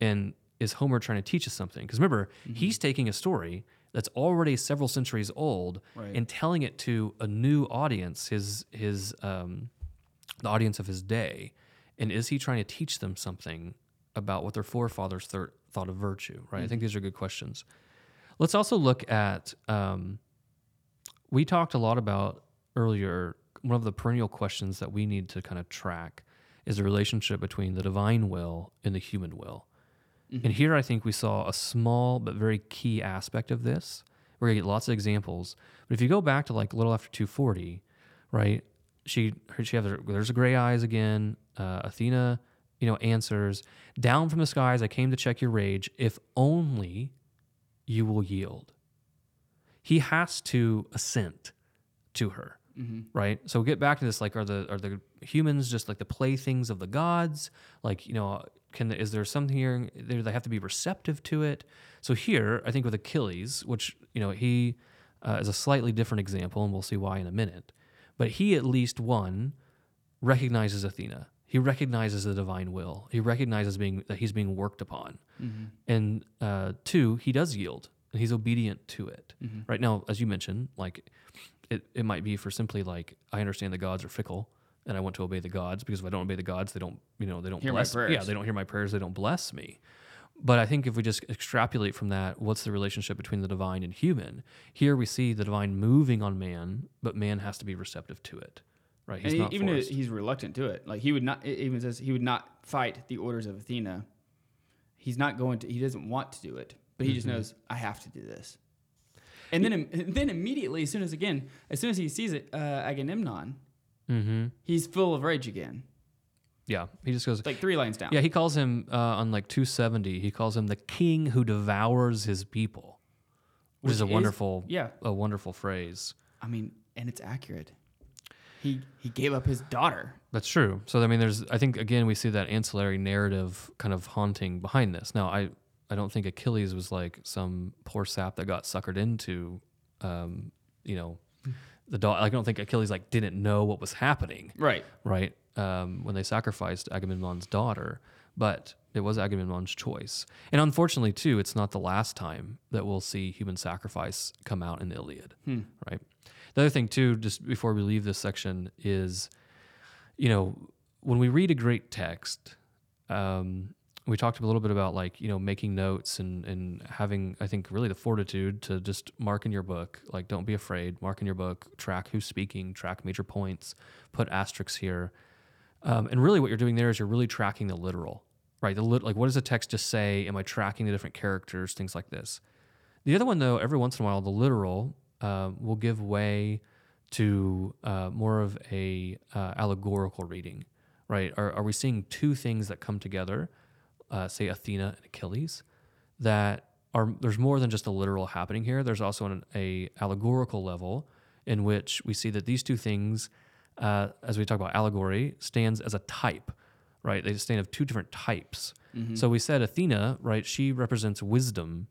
and is Homer trying to teach us something? Because remember, mm-hmm. he's taking a story that's already several centuries old Right. and telling it to a new audience, his his um, the audience of his day. And is he trying to teach them something about what their forefathers thir- thought of virtue? Right. I think these are good questions. Let's also look at. Um, we talked a lot about earlier. One of the perennial questions that we need to kind of track is the relationship between the divine will and the human will. And here I think we saw a small but very key aspect of this. We're gonna get lots of examples. But if you go back to like a little after 240, right? She she has her, there's the gray eyes again. Uh, Athena, you know, answers, "Down from the skies I came to check your rage. If only you will yield." He has to assent to her right? So get back to this: like, are the are the humans just like the playthings of the gods? Like, you know, can the, is there something here? There they have to be receptive to it. So here, I think with Achilles, which you know he uh, is a slightly different example, and we'll see why in a minute. But he at least one recognizes Athena. He recognizes the divine will. He recognizes being that he's being worked upon, and uh, two, he does yield and he's obedient to it. Right now, as you mentioned, like it, it might be for simply like I understand the gods are fickle, and I want to obey the gods because if I don't obey the gods, they don't you know they don't Hear my bless. Yeah, prayers. they don't hear my prayers. They don't bless me. But I think if we just extrapolate from that, what's the relationship between the divine and human? Here we see the divine moving on man, but man has to be receptive to it. Right? He's and he- even if forced. he's reluctant to it. Like he would not. It even says he would not fight the orders of Athena. He's not going to. He doesn't want to do it, but he just Mm-hmm. knows I have to do this. And then, then immediately, as soon as again, as soon as he sees it, uh, Agamemnon, mm-hmm. he's full of rage again. Yeah, he just goes. It's like three lines down. Yeah, he calls him uh, on like 270. He calls him the king who devours his people, which, Which is a is- wonderful, yeah. a wonderful phrase. I mean, and it's accurate. He he gave up his daughter. That's true. So I mean, there's I think again we see that ancillary narrative kind of haunting behind this. Now I I don't think Achilles was like some poor sap that got suckered into, um, you know, the dog. I don't think Achilles like didn't know what was happening. Right. right? Um, when they sacrificed Agamemnon's daughter, but it was Agamemnon's choice. And unfortunately, too, it's not the last time that we'll see human sacrifice come out in the Iliad, right? The other thing, too, just before we leave this section, is you know when we read a great text. Um, we talked a little bit about like you know making notes and and having I think really the fortitude to just mark in your book like don't be afraid mark in your book track who's speaking track major points put asterisks here. Um, and really what you're doing there is you're really tracking the literal right? The lit- like what does the text just say? Am I tracking the different characters? Things like this. The other one though every once in a while the literal uh, will give way to uh, more of a uh, allegorical reading right? Are, are we seeing two things that come together uh, say Athena and Achilles, that are there's more than just a literal happening here. There's also an a allegorical level in which we see that these two things, uh, as we talk about allegory, stands as a type, right? They stand of two different types. So we said Athena, right? She represents wisdom,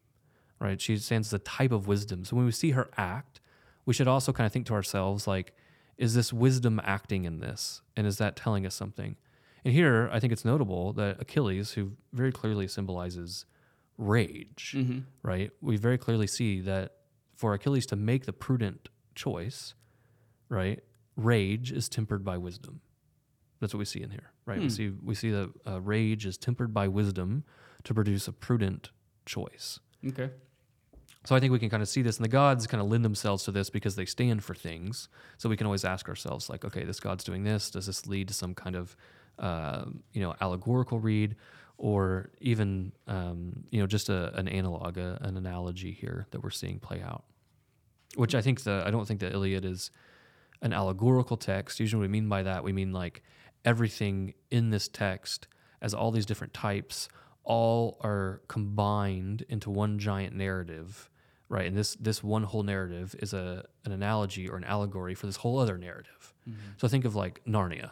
right? She stands as a type of wisdom. So when we see her act, we should also kind of think to ourselves like, is this wisdom acting in this, and is that telling us something? And here, I think it's notable that Achilles, who very clearly symbolizes rage, right? We very clearly see that for Achilles to make the prudent choice, right, rage is tempered by wisdom. That's what we see in here, right? We Hmm. see we see that uh, rage is tempered by wisdom to produce a prudent choice. Okay. So I think we can kind of see this, and the gods kind of lend themselves to this because they stand for things. So we can always ask ourselves, like, okay, this god's doing this. Does this lead to some kind of, uh, you know, allegorical read, or even, um, you know, just a, an analog, a, an analogy here that we're seeing play out? Which I think the I don't think the Iliad is an allegorical text. Usually, what we mean by that, we mean like everything in this text, as all these different types, all are combined into one giant narrative, right? And this this one whole narrative is a an analogy or an allegory for this whole other narrative. So think of like Narnia,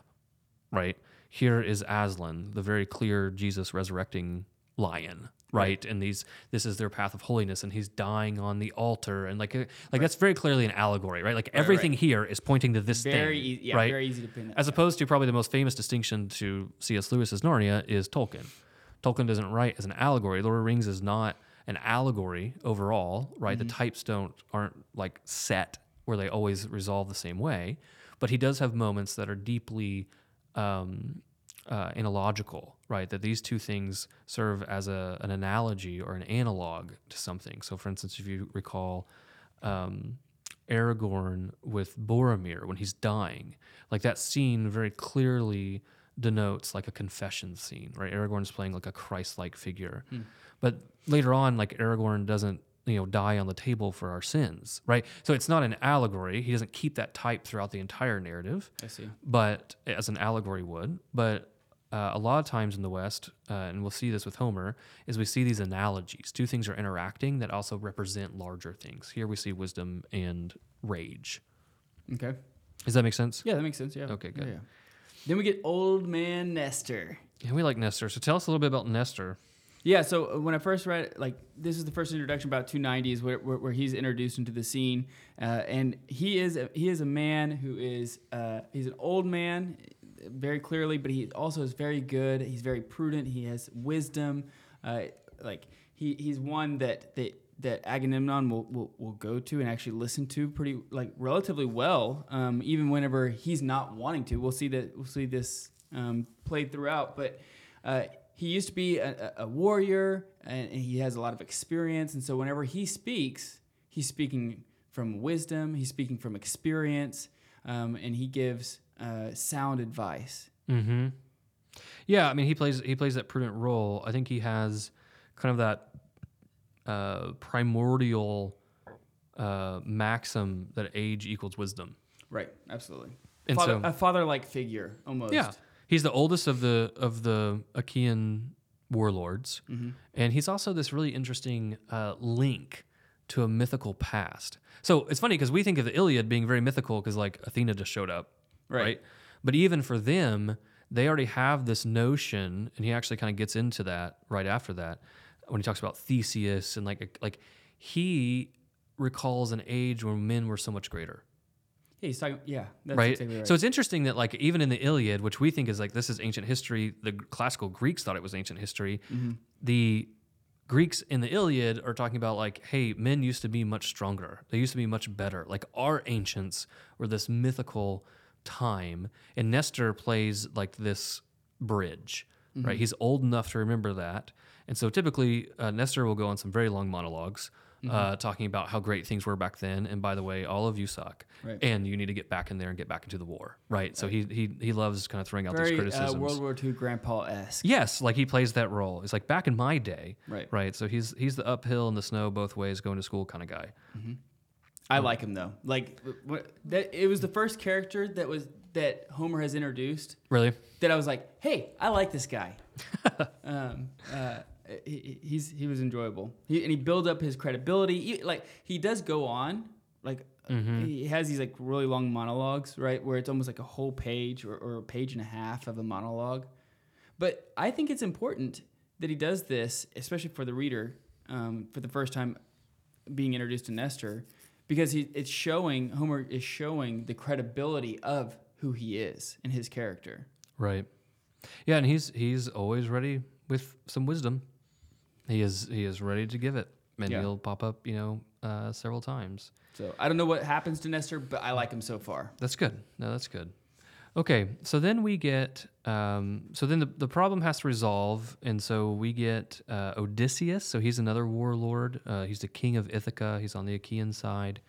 right? Here is Aslan, the very clear Jesus resurrecting lion, right? And these this is their path of holiness, and he's dying on the altar, and like like that's very clearly an allegory, right? Like everything here is pointing to this Very thing, easy. Yeah, right? very easy to pin. As opposed to probably the most famous distinction to C.S. Lewis's Narnia is Tolkien. Tolkien doesn't write as an allegory. Lord of the Rings is not an allegory overall, right? The mm-hmm. types don't aren't like set where they always resolve the same way, but he does have moments that are deeply um, uh, analogical, right? That these two things serve as a, an analogy or an analog to something. So, for instance, if you recall um, Aragorn with Boromir when he's dying, like that scene very clearly denotes like a confession scene, right? Aragorn's playing like a Christ-like figure, but later on, like Aragorn doesn't you know die on the table for our sins, right? So it's not an allegory. He doesn't keep that type throughout the entire narrative I see. but as an allegory would. But uh, a lot of times in the West, uh, and we'll see this with Homer, is we see these analogies. Two things are interacting that also represent larger things. Here we see wisdom and rage. Okay. Does that make sense? Yeah, that makes sense. Yeah. Okay, good. Yeah, yeah. Then we get old man Nestor. Yeah, we like Nestor. So tell us a little bit about Nestor. Yeah, so uh, when I first read like this is the first introduction about 290s where, where, where he's introduced into the scene, uh, and he is a, he is a man who is uh, he's an old man, uh, very clearly, but he also is very good. He's very prudent. He has wisdom. Uh, like he, he's one that that that Agamemnon will, will, will go to and actually listen to pretty like relatively well, um, even whenever he's not wanting to. We'll see that we'll see this um, played throughout, but. Uh, he used to be a, a warrior and he has a lot of experience. And so whenever he speaks, he's speaking from wisdom, he's speaking from experience, um, and he gives uh, sound advice. Mm-hmm. Yeah, I mean he plays he plays that prudent role. I think he has kind of that uh, primordial uh, maxim that age equals wisdom. Right, absolutely. And Father, so- a father like figure almost. Yeah, he's the oldest of the of the Achaean warlords, and he's also this really interesting uh, link to a mythical past. So it's funny because we think of the Iliad being very mythical because like Athena just showed up, Right. right? But even for them, they already have this notion, and he actually kind of gets into that right after that when he talks about Theseus and like like he recalls an age when men were so much greater Yeah, he's talking. Yeah, that's right? exactly right. So it's interesting that like even in the Iliad, which we think is like this is ancient history, the classical Greeks thought it was ancient history. Mm-hmm. The Greeks in the Iliad are talking about like, hey, men used to be much stronger. They used to be much better. Like our ancients were this mythical time, and Nestor plays like this bridge. Mm-hmm. Right, he's old enough to remember that, and so typically uh, Nestor will go on some very long monologues, Mm-hmm. uh, talking about how great things were back then. And by the way, all of you suck, Right. and you need to get back in there and get back into the war. Right. So he he he loves kind of throwing out these very uh, criticisms. World War II grandpa esque. yes, like he plays that role. It's like back in my day. Right. Right. So he's he's the uphill and the snow both ways going to school kind of guy. I like him though. Like what, that, it was the first character that was that Homer has introduced Really? that I was like, hey, I like this guy. um, uh, he, he's he was enjoyable. He, and he built up his credibility. He, like he does go on, like he has these like really long monologues, right, where it's almost like a whole page or, or a page and a half of a monologue. But I think it's important that he does this, especially for the reader, um, for the first time being introduced to Nestor, because he, it's showing Homer is showing the credibility of who he is and his character. Right. Yeah, and he's he's always ready with some wisdom. He is he is ready to give it, and Yeah. he'll pop up, you know, uh, several times. So I don't know what happens to Nestor, but I like him so far. That's good. No, that's good. Okay, so then we get, um, so then the, the problem has to resolve, and so we get uh, Odysseus. So he's another warlord. Uh, he's the king of Ithaca. He's on the Achaean side.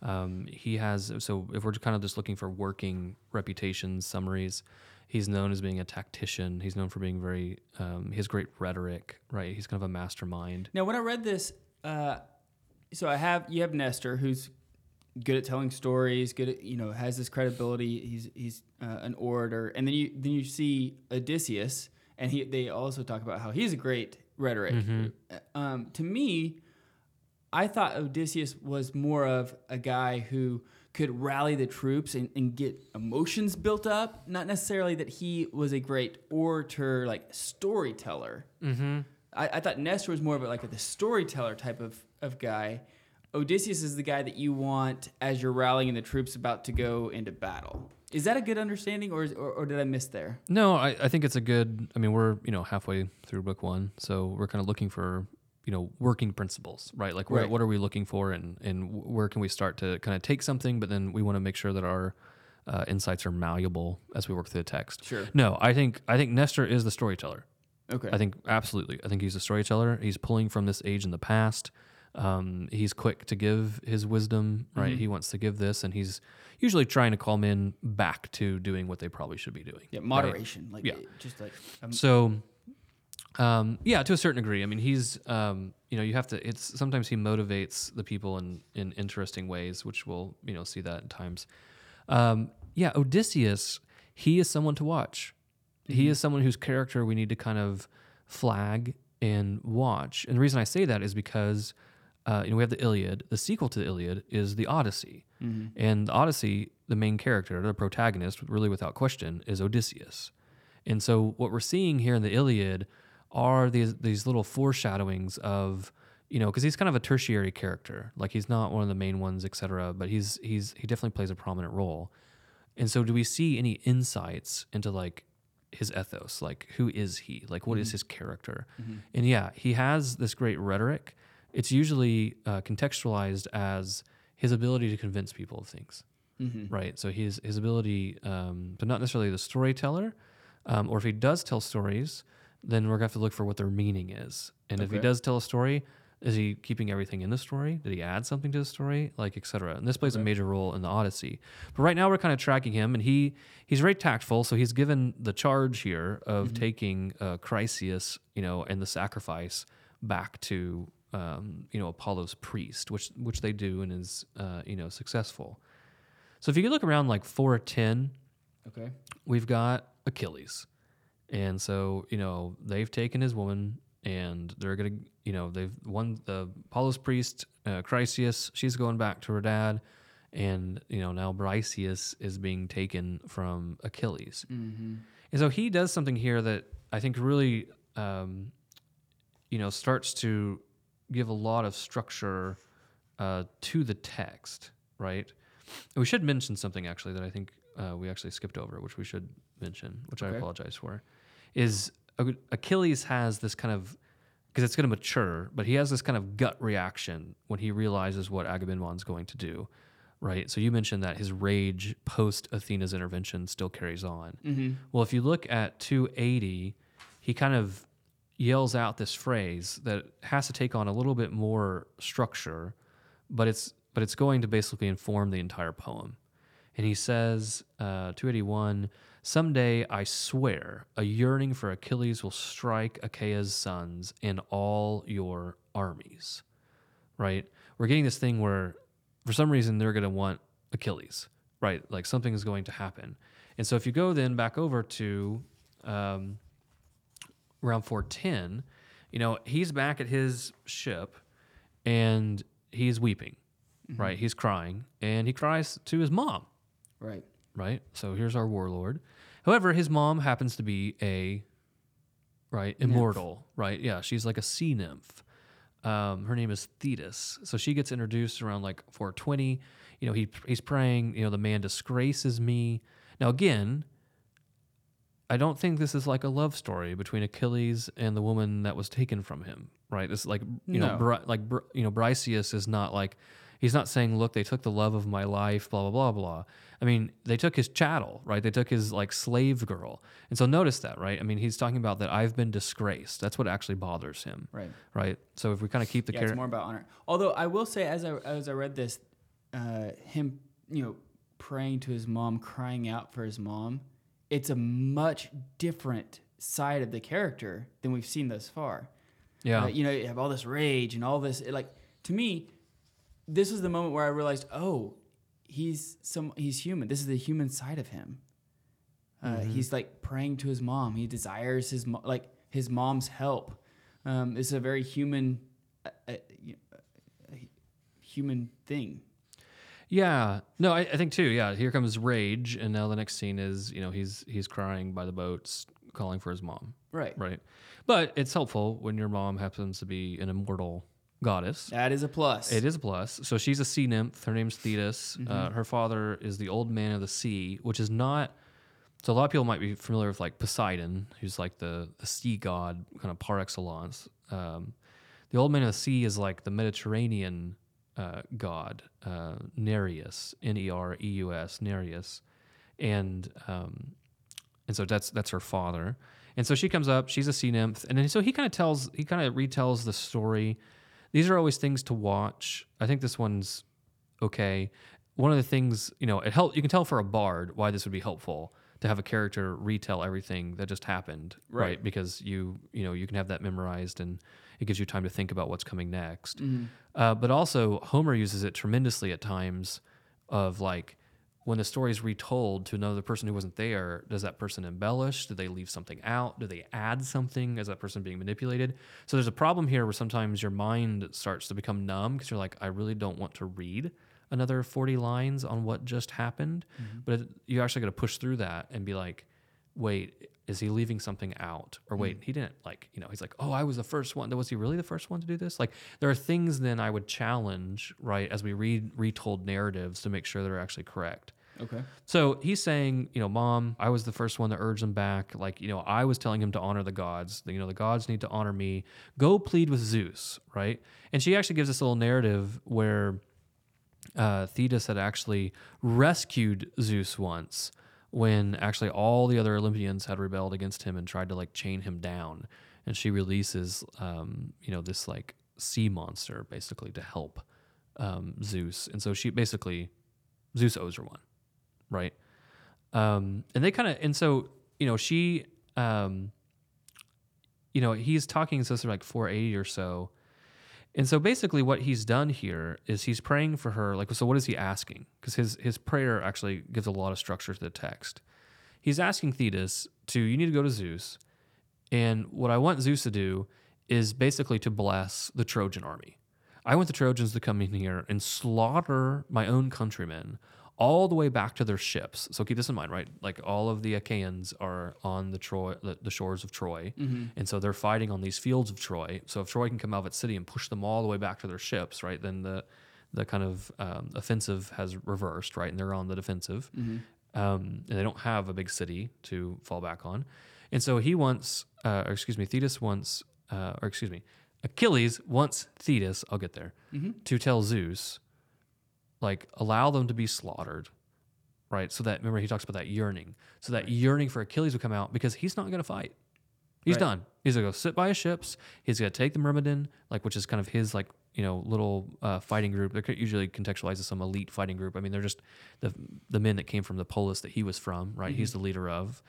Um, he has, so if we're kind of just looking for working reputations, summaries, he's known as being a tactician. He's known for being very, um, he has great rhetoric, right? He's kind of a mastermind. Now, when I read this, uh, so I have you have Nestor, who's good at telling stories, good at you know has this credibility. He's he's uh, an orator, and then you then you see Odysseus, and he they also talk about how he's a great rhetoric. Um, to me, I thought Odysseus was more of a guy who could rally the troops and, and get emotions built up. Not necessarily that he was a great orator, like storyteller. Mm-hmm. I, I thought Nestor was more of a, like a, the storyteller type of, of guy. Odysseus is the guy that you want as you're rallying the troops about to go into battle. Is that a good understanding, or, is, or, or did I miss there? No, I, I think it's a good. I mean, we're you know halfway through book one, so we're kind of looking for you know working principles, right? Like, what, Right. what are we looking for, and and where can we start to kind of take something, but then we want to make sure that our uh, insights are malleable as we work through the text. Sure. No, I think I think Nestor is the storyteller. Okay. I think absolutely. I think he's a storyteller. He's pulling from this age in the past. Um, he's quick to give his wisdom, right? Mm-hmm. He wants to give this, and he's usually trying to call men back to doing what they probably should be doing. yeah, right? moderation. Like, Yeah. just like, um, So, um, yeah, to a certain degree. I mean, he's, um, you know, you have to. It's sometimes he motivates the people in in interesting ways, which we'll you know see that at times. Um, yeah, Odysseus, he is someone to watch. He is someone whose character we need to kind of flag and watch. And the reason I say that is because. Uh, you know, we have the Iliad. The sequel to the Iliad is the Odyssey, and the Odyssey, the main character, the protagonist, really without question, is Odysseus. And so what we're seeing here in the Iliad are these these little foreshadowings of you know because he's kind of a tertiary character. Like he's not one of the main ones etc but he's he's he definitely plays a prominent role. And so do we see any insights into like his ethos? Like who is he? Like what is his character? And yeah he has this great rhetoric. It's usually uh, contextualized as his ability to convince people of things right? So his his ability, um, but not necessarily the storyteller, um, or if he does tell stories, then we're gonna have to look for what their meaning is. And if he does tell a story, is he keeping everything in the story? Did he add something to the story, like etc. And this plays a major role in the Odyssey. But right now we're kind of tracking him, and he he's very tactful. So he's given the charge here of taking uh, Chryseis, you know, and the sacrifice back to. Um, you know Apollo's priest, which which they do and is uh, you know successful. So if you could look around like 410, okay. we've got Achilles. And so, you know, they've taken his woman and they're going to, you know, they've won the Apollo's priest, uh, Chryseis, she's going back to her dad. And, you know, now Briseis is being taken from Achilles. Mm-hmm. And so he does something here that I think really, um, you know, starts to give a lot of structure uh, to the text, right? And we should mention something actually that I think uh, we actually skipped over, which we should mention, which I apologize for, is Achilles has this kind of because it's going to mature, but he has this kind of gut reaction when he realizes what Agamemnon's going to do, right? So you mentioned that his rage post Athena's intervention still carries on. Mm-hmm. Well, if you look at 280, he kind of yells out this phrase that has to take on a little bit more structure, but it's but it's going to basically inform the entire poem. And he says, uh, 281, Someday I swear a yearning for Achilles will strike Achaea's sons and all your armies. Right? We're getting this thing where for some reason they're going to want Achilles, right? Like something is going to happen. And so if you go then back over to um, around 410, you know, he's back at his ship and he's weeping, right? He's crying and he cries to his mom, Right. right? So here's our warlord. However, his mom happens to be a right immortal, right? Yeah, she's like a sea nymph. Um, her name is Thetis. So she gets introduced around like 420. You know, he he's praying. You know, the man disgraces me. Now again, I don't think this is like a love story between Achilles and the woman that was taken from him, right? This is like you know, No. Bri- like Bri- you know, Briseis is not like he's not saying, "Look, they took the love of my life," blah blah blah blah. I mean, they took his chattel, right? They took his like slave girl, and so notice that, right? I mean, he's talking about that I've been disgraced. That's what actually bothers him, Right. right? So if we kind of keep the yeah, character, it's more about honor. Although I will say, as I as I read this, uh, him you know praying to his mom, crying out for his mom, it's a much different side of the character than we've seen thus far. yeah, Uh, you know, you have all this rage and all this. It, like to me, this was the moment where I realized, oh, he's some he's human. This is the human side of him. Uh, Mm-hmm. He's like praying to his mom. He desires his mo- like his mom's help. Um, it's a very human, uh, uh, uh, human thing. Yeah, no, I, I think too. Yeah, here comes rage, and now the next scene is you know he's he's crying by the boats, calling for his mom. Right. Right, but it's helpful when your mom happens to be an immortal goddess. That is a plus. It is a plus. So she's a sea nymph. Her name's Thetis. Mm-hmm. Uh, her father is the old man of the sea, which is not. So a lot of people might be familiar with like Poseidon, who's like the the sea god kind of par excellence. Um, the old man of the sea is like the Mediterranean uh, god, uh, Nereus, N E R E U S, Nereus, and um, and so that's that's her father. And so she comes up. She's a sea nymph, and then so he kind of tells he kind of retells the story. These are always things to watch. I think this one's okay. One of the things you know it help you can tell for a bard why this would be helpful to have a character retell everything that just happened, right? Right. Because you you know you can have that memorized and it gives you time to think about what's coming next. Mm-hmm. Uh, but also Homer uses it tremendously at times of like when the story is retold to another person who wasn't there, does that person embellish? Do they leave something out? Do they add something? Is that person being manipulated? So there's a problem here where sometimes your mind starts to become numb because you're like, I really don't want to read another 40 lines on what just happened. Mm-hmm. But it, you actually got to push through that and be like, wait, is he leaving something out? Or wait, he didn't like, you know, he's like, oh, I was the first one. Was he really the first one to do this? Like, there are things then I would challenge, right, as we read retold narratives to make sure they're actually correct. okay. So he's saying, you know, mom, I was the first one to urge him back. Like, you know, I was telling him to honor the gods. You know, the gods need to honor me. Go plead with Zeus, right? And she actually gives this little narrative where uh, Thetis had actually rescued Zeus once when actually all the other Olympians had rebelled against him and tried to like chain him down. And she releases, um, you know, this like sea monster basically to help um, Zeus. And so she basically, Zeus owes her one, right? Um, and they kind of, and so, you know, she, um, you know, he's talking so it's like 480 or so. And so basically what he's done here is he's praying for her. Like, so what is he asking? Because his, his prayer actually gives a lot of structure to the text. He's asking Thetis to, you need to go to Zeus. And what I want Zeus to do is basically to bless the Trojan army. I want the Trojans to come in here and slaughter my own countrymen all the way back to their ships. So keep this in mind, right? Like all of the Achaeans are on the Troy, the, the shores of Troy, and so they're fighting on these fields of Troy. So if Troy can come out of its city and push them all the way back to their ships, right, then the the kind of um, offensive has reversed, right, and they're on the defensive, um, and they don't have a big city to fall back on, and so he wants, uh, or excuse me, Thetis wants, uh, or excuse me, Achilles wants Thetis. I'll get there to tell Zeus like allow them to be slaughtered right? So that remember he talks about that yearning. So that yearning for achilles would come out because he's not going to fight. He's Right. done. He's going to go sit by his ships. He's going to take the myrmidon like which is kind of his like you know little uh, fighting group. They're usually contextualized as some elite fighting group. I mean they're just the the men that came from the polis that he was from right? He's the leader of.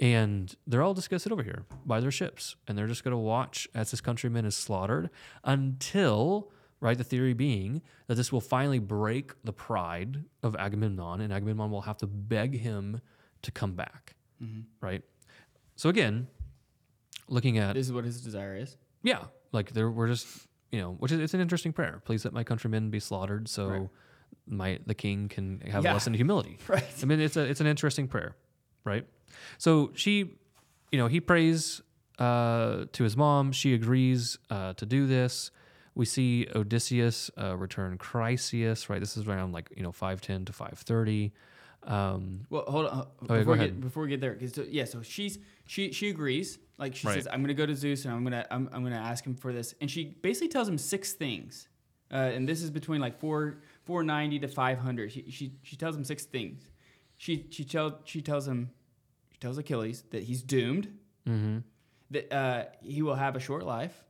And they're all just going to sit over here by their ships. And they're just going to watch as his countrymen is slaughtered until right the theory being that this will finally break the pride of agamemnon and agamemnon will have to beg him to come back right so again looking at This is what his desire is. yeah like there we're just you know which is it's an interesting prayer please let my countrymen be slaughtered so Right. my the king can have Yeah. a lesson in humility Right. I mean, it's a it's an interesting prayer, right? So she, you know, he prays uh, to his mom. She agrees uh, to do this. We see Odysseus uh, return Chryseis, right? This is around like you know five ten to five thirty. Um, Well, hold on. uh, Oh, before, go we ahead. get, before we get there, 'cause so, yeah, so she's she she agrees. Like she Right. says, I'm gonna go to Zeus and I'm gonna I'm, I'm gonna ask him for this, and she basically tells him six things, uh, and this is between like four four ninety to five hundred. She, she she tells him six things. She she tell she tells him she tells Achilles that he's doomed, mm-hmm. that uh, he will have a short life,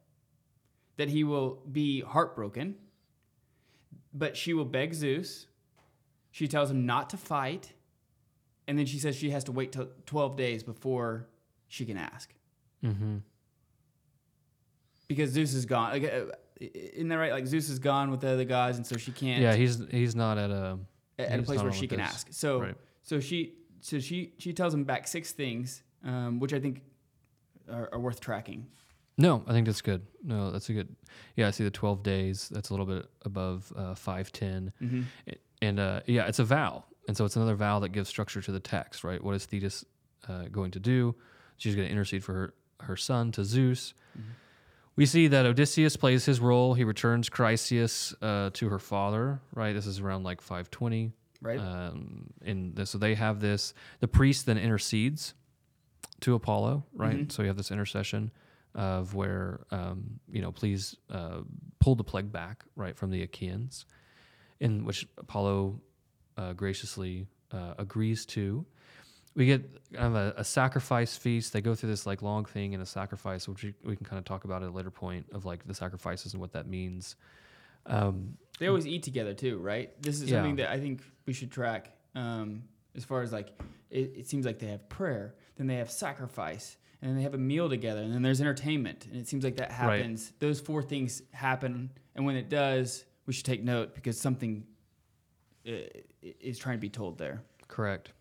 that he will be heartbroken, but she will beg Zeus. She tells him not to fight, and then she says she has to wait till 12 days before she can ask Mm-hmm. because Zeus is gone. Like, uh, isn't that right? Like Zeus is gone with the other guys, and so she can't Yeah, he's he's not at a at a place where she can Olympus. ask. So Right. so she so she she tells him back six things, um, which I think are, are worth tracking. No, I think that's good. No, that's a good. Yeah, I see the twelve days. That's a little bit above uh, five ten, Mm-hmm. and uh, yeah, it's a vow, and so it's another vow that gives structure to the text, right? What is Thetis uh, going to do? She's going to intercede for her her son to Zeus. We see that Odysseus plays his role. He returns Chryseis uh, to her father, right? This is around like five twenty. Right. Um, and so they have this. The priest then intercedes to Apollo, right? Mhm. So you have this intercession of where, um, you know, please uh, pull the plague back, right, from the Achaeans, in which Apollo uh, graciously uh, agrees to. We get kind of a, a sacrifice feast. They go through this like long thing in a sacrifice, which we, we can kind of talk about at a later point of like the sacrifices and what that means. Um, They always eat together too, right? This is Yeah. something that I think we should track. Um, as far as like, it, it seems like they have prayer, then they have sacrifice, and then they have a meal together, and then there's entertainment, and it seems like that Right. happens. Those four things happen, and when it does, we should take note because something uh, is trying to be told there. Correct.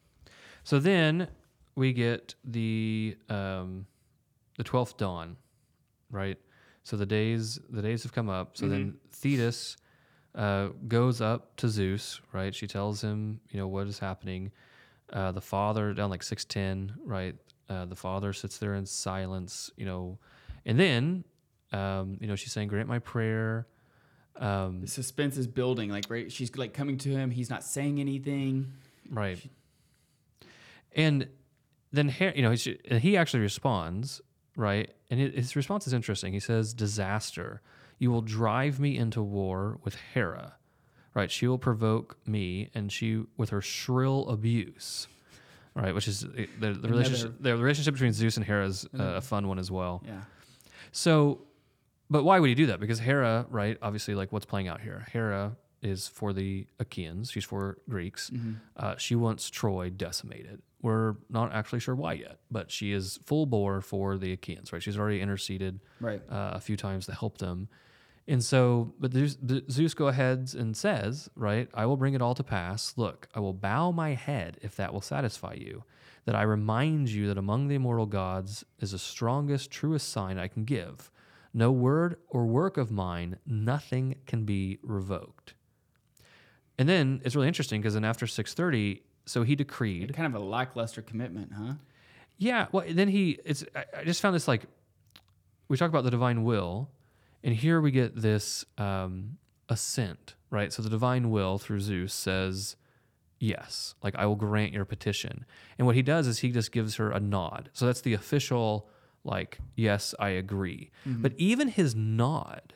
So then we get the um, the twelfth dawn, right? So the days the days have come up. So then Thetis uh, goes up to Zeus, right? She tells him, you know, what is happening. Uh, the father down like six ten, right? Uh, the father sits there in silence, you know, and then um, you know she's saying, "Grant my prayer." Um, The suspense is building. Like, right, she's like coming to him. He's not saying anything. Right. And then Her- you know he, he actually responds right, and hi- his response is interesting. He says, "Disaster! You will drive me into war with Hera." Right, she will provoke me, and she with her shrill abuse. Right, which is uh, the, the relationship. The relationship between Zeus and Hera is uh, a fun one as well. Yeah. So, but why would he do that? Because Hera, right? Obviously, like what's playing out here. Hera is for the Achaeans. She's for Greeks. Mm-hmm. Uh, she wants Troy decimated. We're not actually sure why yet, but she is full bore for the Achaeans, right? She's already interceded Right. uh, a few times to help them. And so, but Zeus, go ahead and says, right, I will bring it all to pass. Look, I will bow my head if that will satisfy you, that I remind you that among the immortal gods is the strongest, truest sign I can give. No word or work of mine, nothing can be revoked. And then it's really interesting because then after 630, so he decreed. Kind of a lackluster commitment, huh? Yeah. Well, then he, it's, I, I just found this like, we talk about the divine will, and here we get this um, assent, right? So the divine will through Zeus says, yes, like I will grant your petition. And what he does is he just gives her a nod. So that's the official, like, yes, I agree. But even his nod,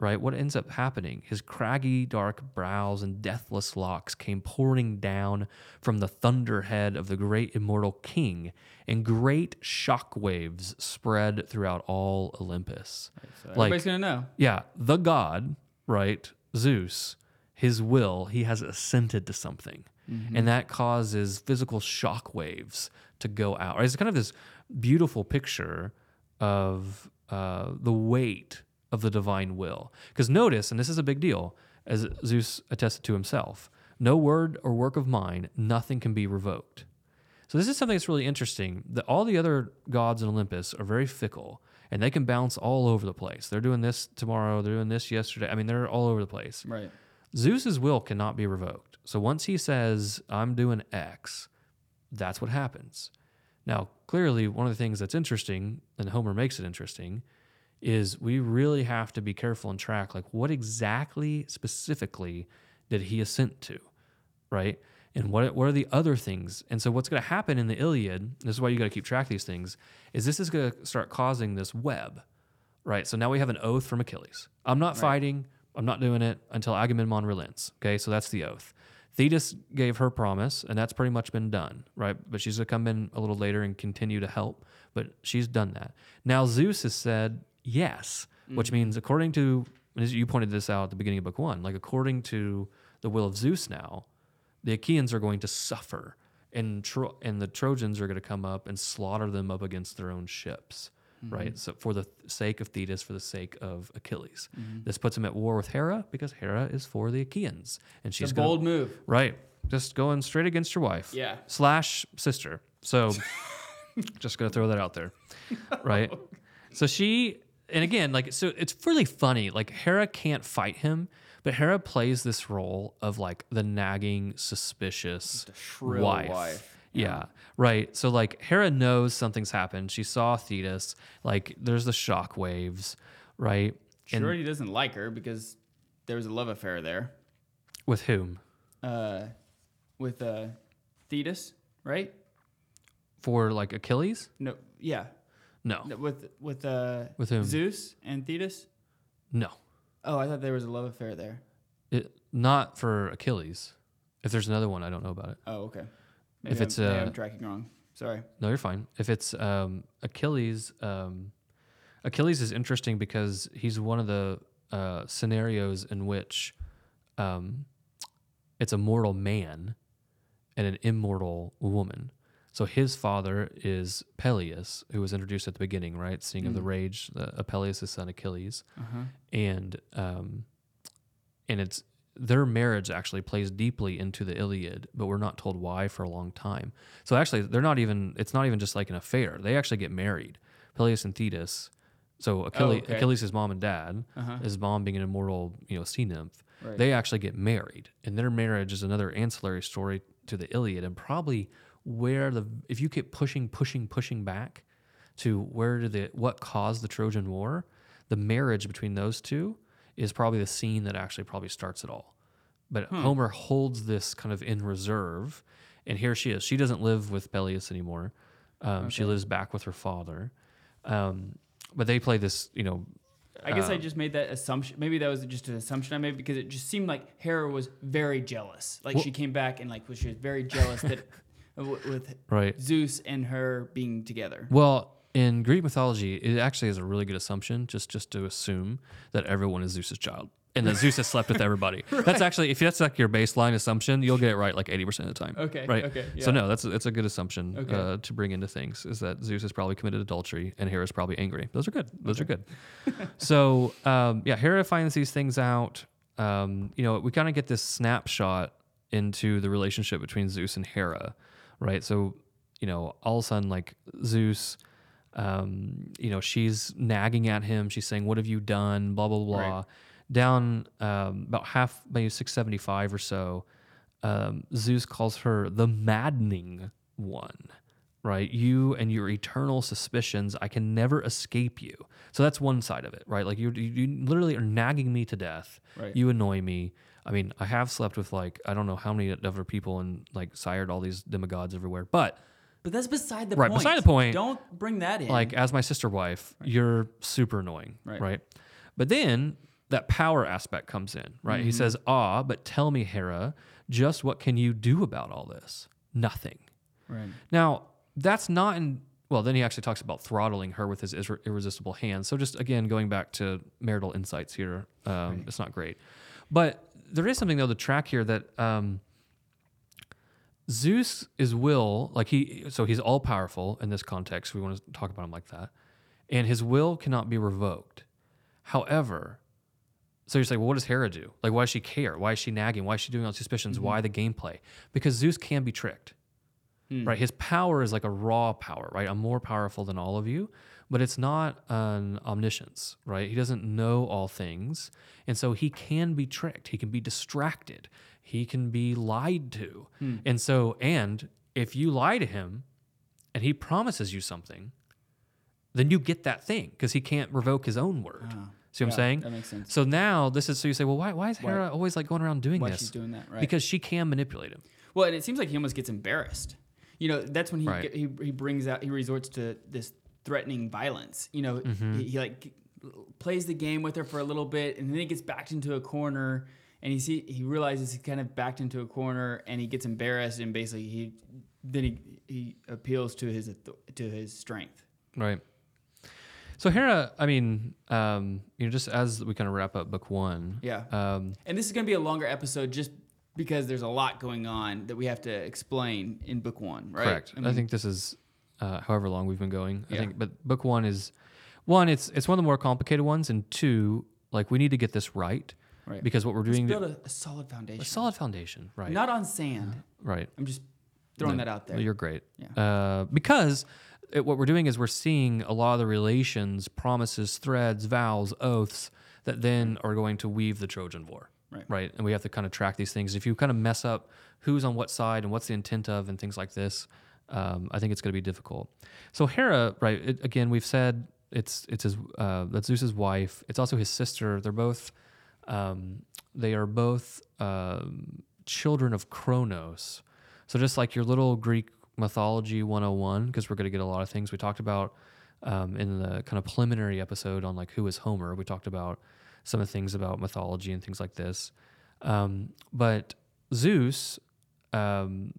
right? What ends up happening? His craggy, dark brows and deathless locks came pouring down from the thunderhead of the great immortal king, and great shock waves spread throughout all Olympus. So Like- everybody's gonna know. Yeah, the god, right? Zeus, his will, he has assented to something. And that causes physical shock waves to go out. Right? It's kind of this beautiful picture of uh, the weight of the divine will. Because notice, and this is a big deal, as Zeus attested to himself no word or work of mine, nothing can be revoked. So this is something that's really interesting. That all the other gods in Olympus are very fickle, and they can bounce all over the place. They're doing this tomorrow. They're doing this yesterday. I mean, they're all over the place. Right. Zeus's will cannot be revoked. So once he says, "I'm doing X," that's what happens. Now, clearly, one of the things that's interesting, and Homer makes it interesting, is we really have to be careful and track like what exactly specifically did he assent to, right? And what what are the other things? And so what's going to happen in the Iliad? This is why you got to keep track of these things. Is this is going to start causing this web, right? So now we have an oath from Achilles. I'm not fighting. I'm not doing it until Agamemnon relents. Okay, so that's the oath. Thetis gave her promise, and that's pretty much been done, right? But she's gonna come in a little later and continue to help. But she's done that. Now Zeus has said yes, which mm. means according to as you pointed this out at the beginning of book one, like according to the will of Zeus now, the Achaeans are going to suffer, and Tro- and the Trojans are going to come up and slaughter them up against their own ships, mm-hmm. right? So for the th- sake of Thetis, for the sake of Achilles, mm-hmm. this puts him at war with Hera because Hera is for the Achaeans, and she's gonna- bold move. right, just going straight against your wife, Yeah. slash sister. So just gonna throw that out there, right? So she, and again, like, so it's really funny. Like Hera can't fight him, but Hera plays this role of like the nagging, suspicious shrill wife. wife. Yeah. right. So like Hera knows something's happened. She saw Thetis. Like there's the shock waves, right? She And already doesn't like her because there was a love affair there with whom? uh, with uh, Thetis, right? For like Achilles? No, yeah, No, with with uh, With whom? Zeus and Thetis. no. Oh, I thought there was a love affair there. It, not for Achilles. If there's another one, I don't know about it. Oh, okay. If I'm- it's, maybe uh, I'm tracking wrong. Sorry. No, you're fine. If it's um, Achilles, um, Achilles is interesting because he's one of the uh, scenarios in which um, it's a mortal man and an immortal woman. So his father is Peleus, who was introduced at the beginning, right? Seeing of the rage, uh, Peleus' son Achilles, Uh-huh. and um, and it's their marriage actually plays deeply into the Iliad, but we're not told why for a long time. So actually, they're not even. It's not even just like an affair. They actually get married. Peleus and Thetis. So Achilles, okay. Achilles' mom and dad, Uh-huh. his mom being an immortal, you know, sea nymph. Right. They actually get married, and their marriage is another ancillary story to the Iliad, and probably where the if you keep pushing, pushing, pushing back to where did the what caused the Trojan War, the marriage between those two is probably the scene that actually probably starts it all. But Homer holds this kind of in reserve, and here she is. She doesn't live with Peleus anymore. Um, She lives back with her father. Um, but they play this, you know, I guess I um, just made that assumption. Maybe that was just an assumption I made because it just seemed like Hera was very jealous. Like she came back and like was she was very jealous that w- with right. Zeus and her being together. Well, in Greek mythology, it actually is a really good assumption just just to assume that everyone is Zeus's child and that Zeus has slept with everybody. That's actually if that's like your baseline assumption, you'll get it right like eighty percent of the time. Okay, Right. okay, Yeah. So no, that's that's a good assumption Okay. uh, to bring into things is that Zeus has probably committed adultery and Hera's probably angry. Those are good. Those are good. so um, yeah, Hera finds these things out. Um, you know, we kind of get this snapshot into the relationship between Zeus and Hera, right? So you know, all of a sudden, like Zeus, um, you know, she's nagging at him. She's saying, "What have you done?" Blah blah blah. Right. Down um, about half, maybe six seventy five or so, um, Zeus calls her the maddening one. Right, you and your eternal suspicions. I can never escape you. So that's one side of it, right? Like you, you, you literally are nagging me to death. Right. You annoy me. I mean, I have slept with like I don't know how many other people and like sired all these demigods everywhere, but But that's beside the Right, point. beside the point. Don't bring that in. like as my sister wife, you're super annoying, Right. right. But then that power aspect comes in, right? Mm-hmm. He says, "Ah, but tell me, Hera, just what can you do about all this? Nothing." right. Now, that's not in. Well, then he actually talks about throttling her with his irre- irresistible hands. So just again going back to marital insights here, um, it's not great. But there is something though the track here that um, Zeus is will like he so he's all powerful in this context. We want to talk about him like that, and his will cannot be revoked. However, so you're saying, well, what does Hera do? Like, why does she care? Why is she nagging? Why is she doing all these suspicions? Why the gameplay? Because Zeus can be tricked right? His power is like a raw power, right? I'm more powerful than all of you, but it's not an omniscience, right? He doesn't know all things. And so he can be tricked. He can be distracted. He can be lied to. Hmm. And so, and if you lie to him and he promises you something, then you get that thing because he can't revoke his own word. Ah, See what Yeah, I'm saying? that makes sense. So now this is so you say, well, why, why is Hera always like going around doing Why this? she's doing that, right. Because she can manipulate him. Well, and it seems like he almost gets embarrassed. You know, that's when he Right. he he brings out he resorts to this threatening violence. You know, Mm-hmm. he, he like plays the game with her for a little bit, and then he gets backed into a corner, and he see he realizes he's kind of backed into a corner, and he gets embarrassed, and basically he then he he appeals to his to his strength. Right. So Hera, I mean, um, you know, just as we kind of wrap up book one, Yeah. um, And this is going to be a longer episode just because there's a lot going on that we have to explain in book one, right? correct. I, mean, think this is uh, however long we've been going. I think, but book one is one. It's it's one of the more complicated ones, and two, like we need to get this right Right. because what we're Let's doing build a, a solid foundation. a solid foundation, right? Not on sand. right. I'm just throwing No, that out there. You're great. Yeah. Uh, because it, what we're doing is we're seeing a lot of the relations, promises, threads, vows, oaths that then are going to weave the Trojan War. Right. Right. And we have to kind of track these things. If you kind of mess up who's on what side and what's the intent of and things like this, um, I think it's going to be difficult. So Hera, right? It, again, we've said it's it's his uh, that's Zeus's wife. It's also his sister. They're both um, they are both um, children of Kronos. So just like your little Greek mythology 101, because we're going to get a lot of things we talked about um, in the kind of preliminary episode on like who is Homer. We talked about some of the things about mythology and things like this. Um, but Zeus um,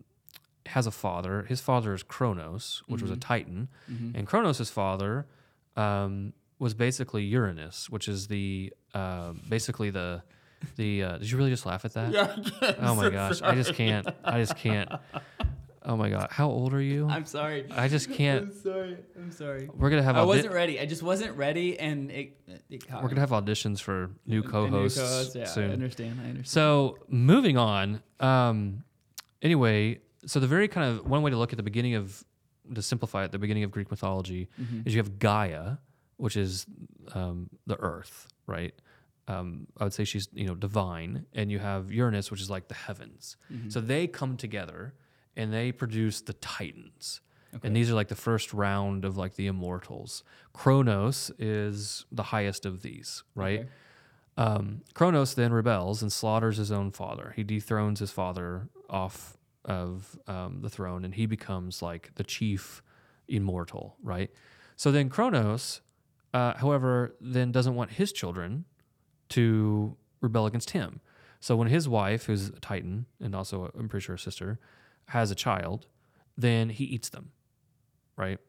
has a father. His father is Kronos, which was a Titan, and Kronos' father um, was basically Uranus, which is the uh, basically the the. Uh, did you really just laugh at that? Yeah, Oh my gosh, I just can't. I just can't. Oh my god, how old are you? I'm sorry. I just can't. I'm sorry. I'm sorry. We're gonna have I audi- wasn't ready. I just wasn't ready, and it. it we're gonna have auditions for new A new co-hosts co-host, Yeah, I soon. understand. I understand. So moving on. Um, anyway, so the very kind of one way to look at the beginning of to simplify it, the beginning of Greek mythology Mm-hmm. is you have Gaia, which is um, the earth, right? Um, I would say she's you know divine, and you have Uranus, which is like the heavens. Mm-hmm. So they come together and they produce the Titans. And these are like the first round of like the immortals. Kronos is the highest of these, right? Okay. Um, Kronos then rebels and slaughters his own father. He dethrones his father off of um, the throne, and he becomes like the chief immortal, right? So then Kronos, uh, however, then doesn't want his children to rebel against him. So when his wife, who's a Titan and also I'm pretty sure a sister, has a child, then he eats them, right?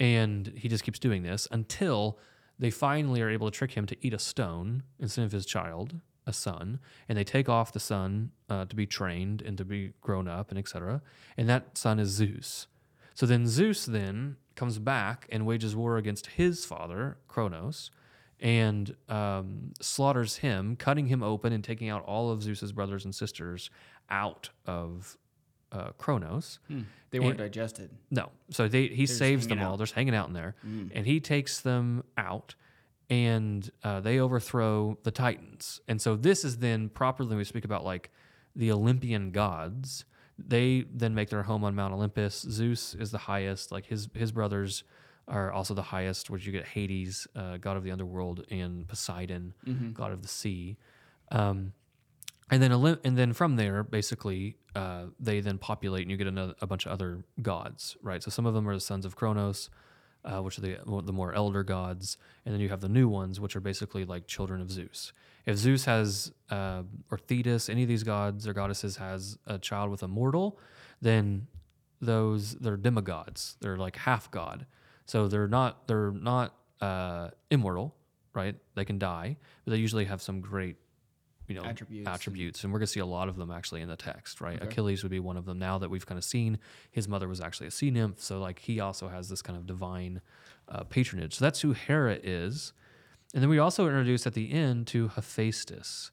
And he just keeps doing this until they finally are able to trick him to eat a stone instead of his child, a son, and they take off the son uh, to be trained and to be grown up and etc. And that son is Zeus. So then Zeus then comes back and wages war against his father Kronos, and um, slaughters him, cutting him open and taking out all of Zeus's brothers and sisters out of uh, Kronos. Hmm. They weren't And- digested. No. So they he just saves them all. out. They're just hanging out in there, Mm. and he takes them out, and uh, they overthrow the Titans. And so this is then properly we speak about like the Olympian gods. They then make their home on Mount Olympus. Zeus is the highest. Like his his brothers are also the highest, which you get Hades, uh, god of the underworld, and Poseidon, Mm-hmm. god of the sea. Um, and then Olymp- and then from there, basically, uh, they then populate, and you get another, a bunch of other gods, right? So some of them are the sons of Kronos, uh, which are the the more elder gods, and then you have the new ones, which are basically like children of Zeus. If Zeus has uh, or Thetis, any of these gods or goddesses has a child with a mortal, then those they're demigods. They're like half god, so they're not they're not uh, immortal, right? They can die, but they usually have some great you know Attributes and- attributes and we're going to see a lot of them actually in the text right? Okay. achilles would be one of them. Now that we've kind of seen his mother was actually a sea nymph so like he also has this kind of divine uh, patronage. So that's who hera is. And then we also introduce at the end to hephaestus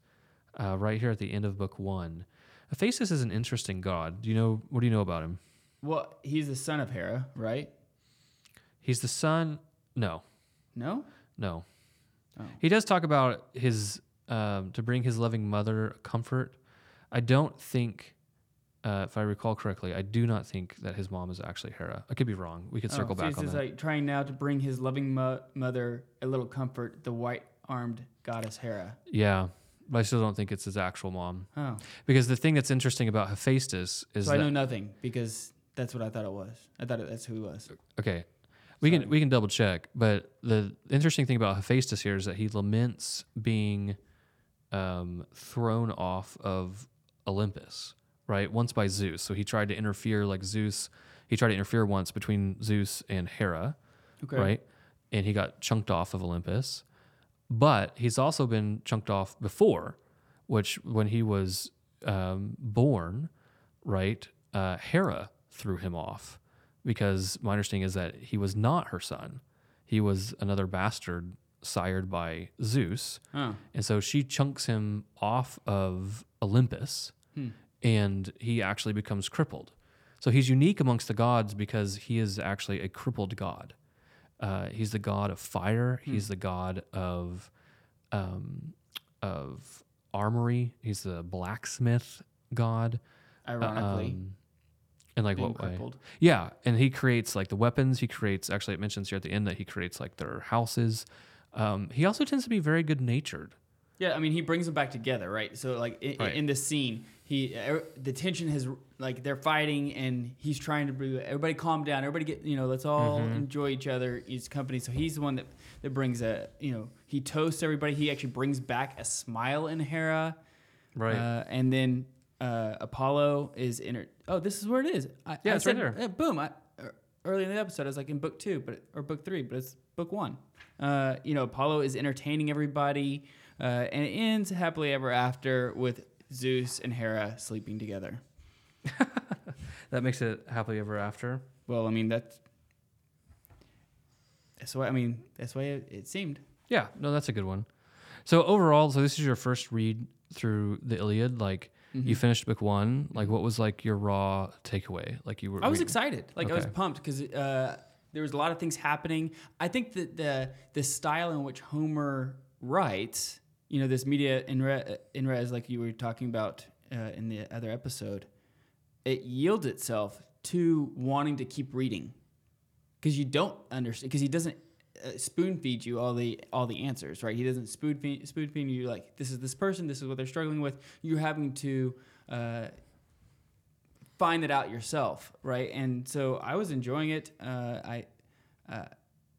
uh, right here at the end of book one. Hephaestus is an interesting god. Do you know what do you know about him? Well, he's the son of Hera, right? he's the son no. No. no. Oh. he does talk about his um, to bring his loving mother comfort i don't think uh, if i recall correctly i do not think that his mom is actually hera i could be wrong we could circle oh, so back on that like trying now to bring his loving mo- mother a little comfort, the white-armed goddess Hera. yeah but I still don't think it's his actual mom. Oh, Because the thing that's interesting about Hephaestus is so I know nothing because that's what I thought it was. I thought it, that's who he was. okay, we Sorry. can we can double check. But the interesting thing about Hephaestus here is that he laments being um, thrown off of Olympus, right? Once by Zeus. So he tried to interfere, like Zeus. He tried to interfere once between Zeus and Hera, Okay. right? And he got chunked off of Olympus. But he's also been chunked off before, which when he was um, born, right? Uh, Hera threw him off because my understanding is that he was not her son. He was another bastard sired by Zeus. Oh. And so she chunks him off of Olympus Hmm. and he actually becomes crippled. So he's unique amongst the gods because he is actually a crippled god. Uh, he's the god of fire. He's the god of um, of armory. He's the blacksmith god. Ironically, Um, in like what way? Yeah, and he creates like the weapons. He creates. Actually, it mentions here at the end that he creates like their houses. Um, he also tends to be very good natured. Yeah, I mean, he brings them back together, right? So, like in, Right. in this scene, he er, the tension has like they're fighting, and he's trying to bring everybody calm down. Everybody get you know, let's all Mm-hmm. enjoy each other, each company. So he's the one that that brings a you know he toasts everybody. He actually brings back a smile in Hera, Right. Uh, and then uh, Apollo is in her. Oh, this is where it is. I, Yeah, I it's right there. uh, boom. I, early in the episode, I was like in book two, but or book three, but it's book one. Uh, you know, Apollo is entertaining everybody, uh, and it ends happily ever after with Zeus and Hera sleeping together. that makes it happily ever after. Well, I mean that's that's why I mean that's why it, it seemed. Yeah, no, that's a good one. So overall, so this is your first read through the Iliad. Like Mm-hmm. you finished book one. Like what was like your raw takeaway? Like you were. I was excited. Like I was pumped because uh, there was a lot of things happening. I think that the the style in which Homer writes, you know, this media in re, in res, like you were talking about uh, in the other episode, it yields itself to wanting to keep reading because you don't understand because he doesn't uh, spoon feed you all the all the answers right he doesn't spoon feed, spoon feed you like this is this person this is what they're struggling with you're having to uh, find it out yourself right and so i was enjoying it uh, i uh,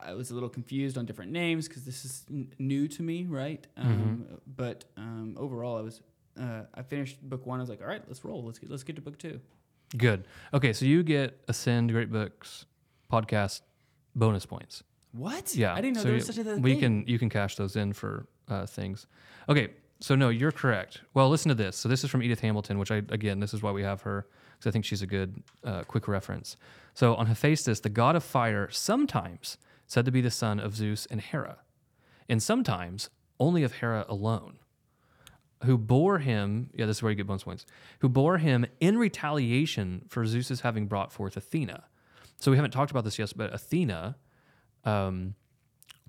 I was a little confused on different names because this is n- new to me, right? Um, But um, overall, I was uh, I finished book one. I was like, all right, let's roll. Let's get let's get to book two. Good. Okay, so you get Ascend Great Books podcast bonus points. What? Yeah, I didn't know so there was such a thing. We can you can cash those in for uh, things. Okay, so no, you're correct. Well, listen to this. So this is from Edith Hamilton, which I again, this is why we have her because I think she's a good uh, quick reference. So on Hephaestus, the god of fire, sometimes said to be the son of Zeus and Hera, and sometimes only of Hera alone. Who bore him? Yeah, this is where you get bonus points. Who bore him in retaliation for Zeus's having brought forth Athena. So we haven't talked about this yet, but Athena um,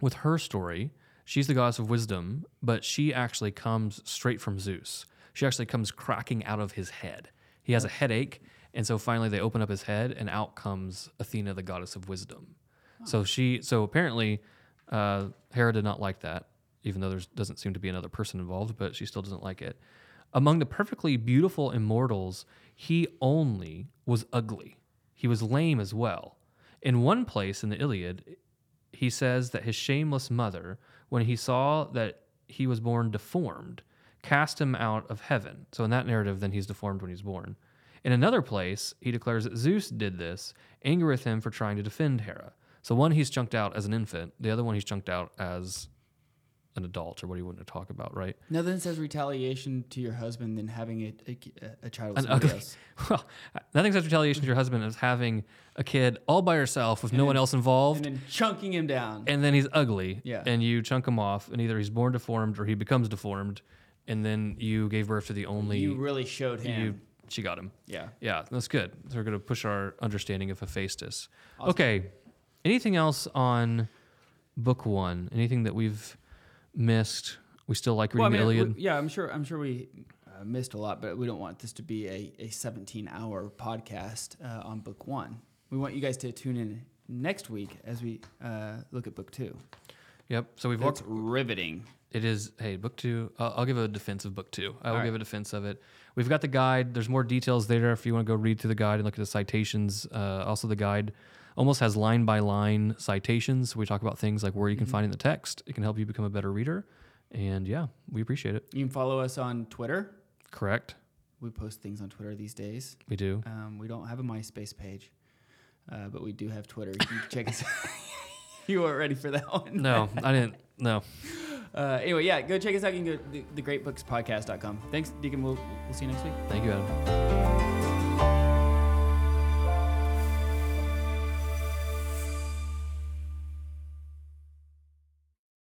with her story, she's the goddess of wisdom, but she actually comes straight from Zeus. She actually comes cracking out of his head. He has a headache, and so finally they open up his head, and out comes Athena, the goddess of wisdom. So she, so apparently, uh, Hera did not like that, even though there doesn't seem to be another person involved, but she still doesn't like it. Among the perfectly beautiful immortals, he only was ugly. He was lame as well. In one place in the Iliad, he says that his shameless mother, when he saw that he was born deformed, cast him out of heaven. So in that narrative, then he's deformed when he's born. In another place, he declares that Zeus did this, angry with him for trying to defend Hera. So one he's chunked out as an infant, the other one he's chunked out as an adult, or what he wanted to talk about, right? Nothing says retaliation to your husband than having a, a, a child with An ugly- else. Well, nothing says retaliation to your husband as having a kid all by yourself with no one else involved. And then chunking him down. and then he's ugly. Yeah. And you chunk him off, and either he's born deformed or he becomes deformed, and then you gave birth to the only. you really showed him. you- she got him. yeah. Yeah, that's good. So we're going to push our understanding of Hephaestus. Okay. Anything else on book one? Anything that we've missed? We still like reading Well, I mean, Iliad. we- yeah, I'm sure. I'm sure we uh, missed a lot, but we don't want this to be a, a 17 hour podcast uh, on book one. We want you guys to tune in next week as we uh, look at book two. Yep. So we've That's walked. riveting. It is. Hey, book two. I'll give a defense of book two. I will right. give a defense of it. We've got the guide. There's more details there if you want to go read through the guide and look at the citations. Uh, also, the guide almost has line by line citations. We talk about things like where you can find in the text. It can help you become a better reader. And yeah, we appreciate it. You can follow us on Twitter. Correct. We post things on Twitter these days. We do. Um, we don't have a MySpace page, uh, but we do have Twitter. You can check us. you weren't ready for that one. No, I didn't. No. Uh, anyway, yeah, go check us out. You can go to the, thegreatbookspodcast.com. Thanks, Deacon. We'll, we'll see you next week. Thank you, Adam.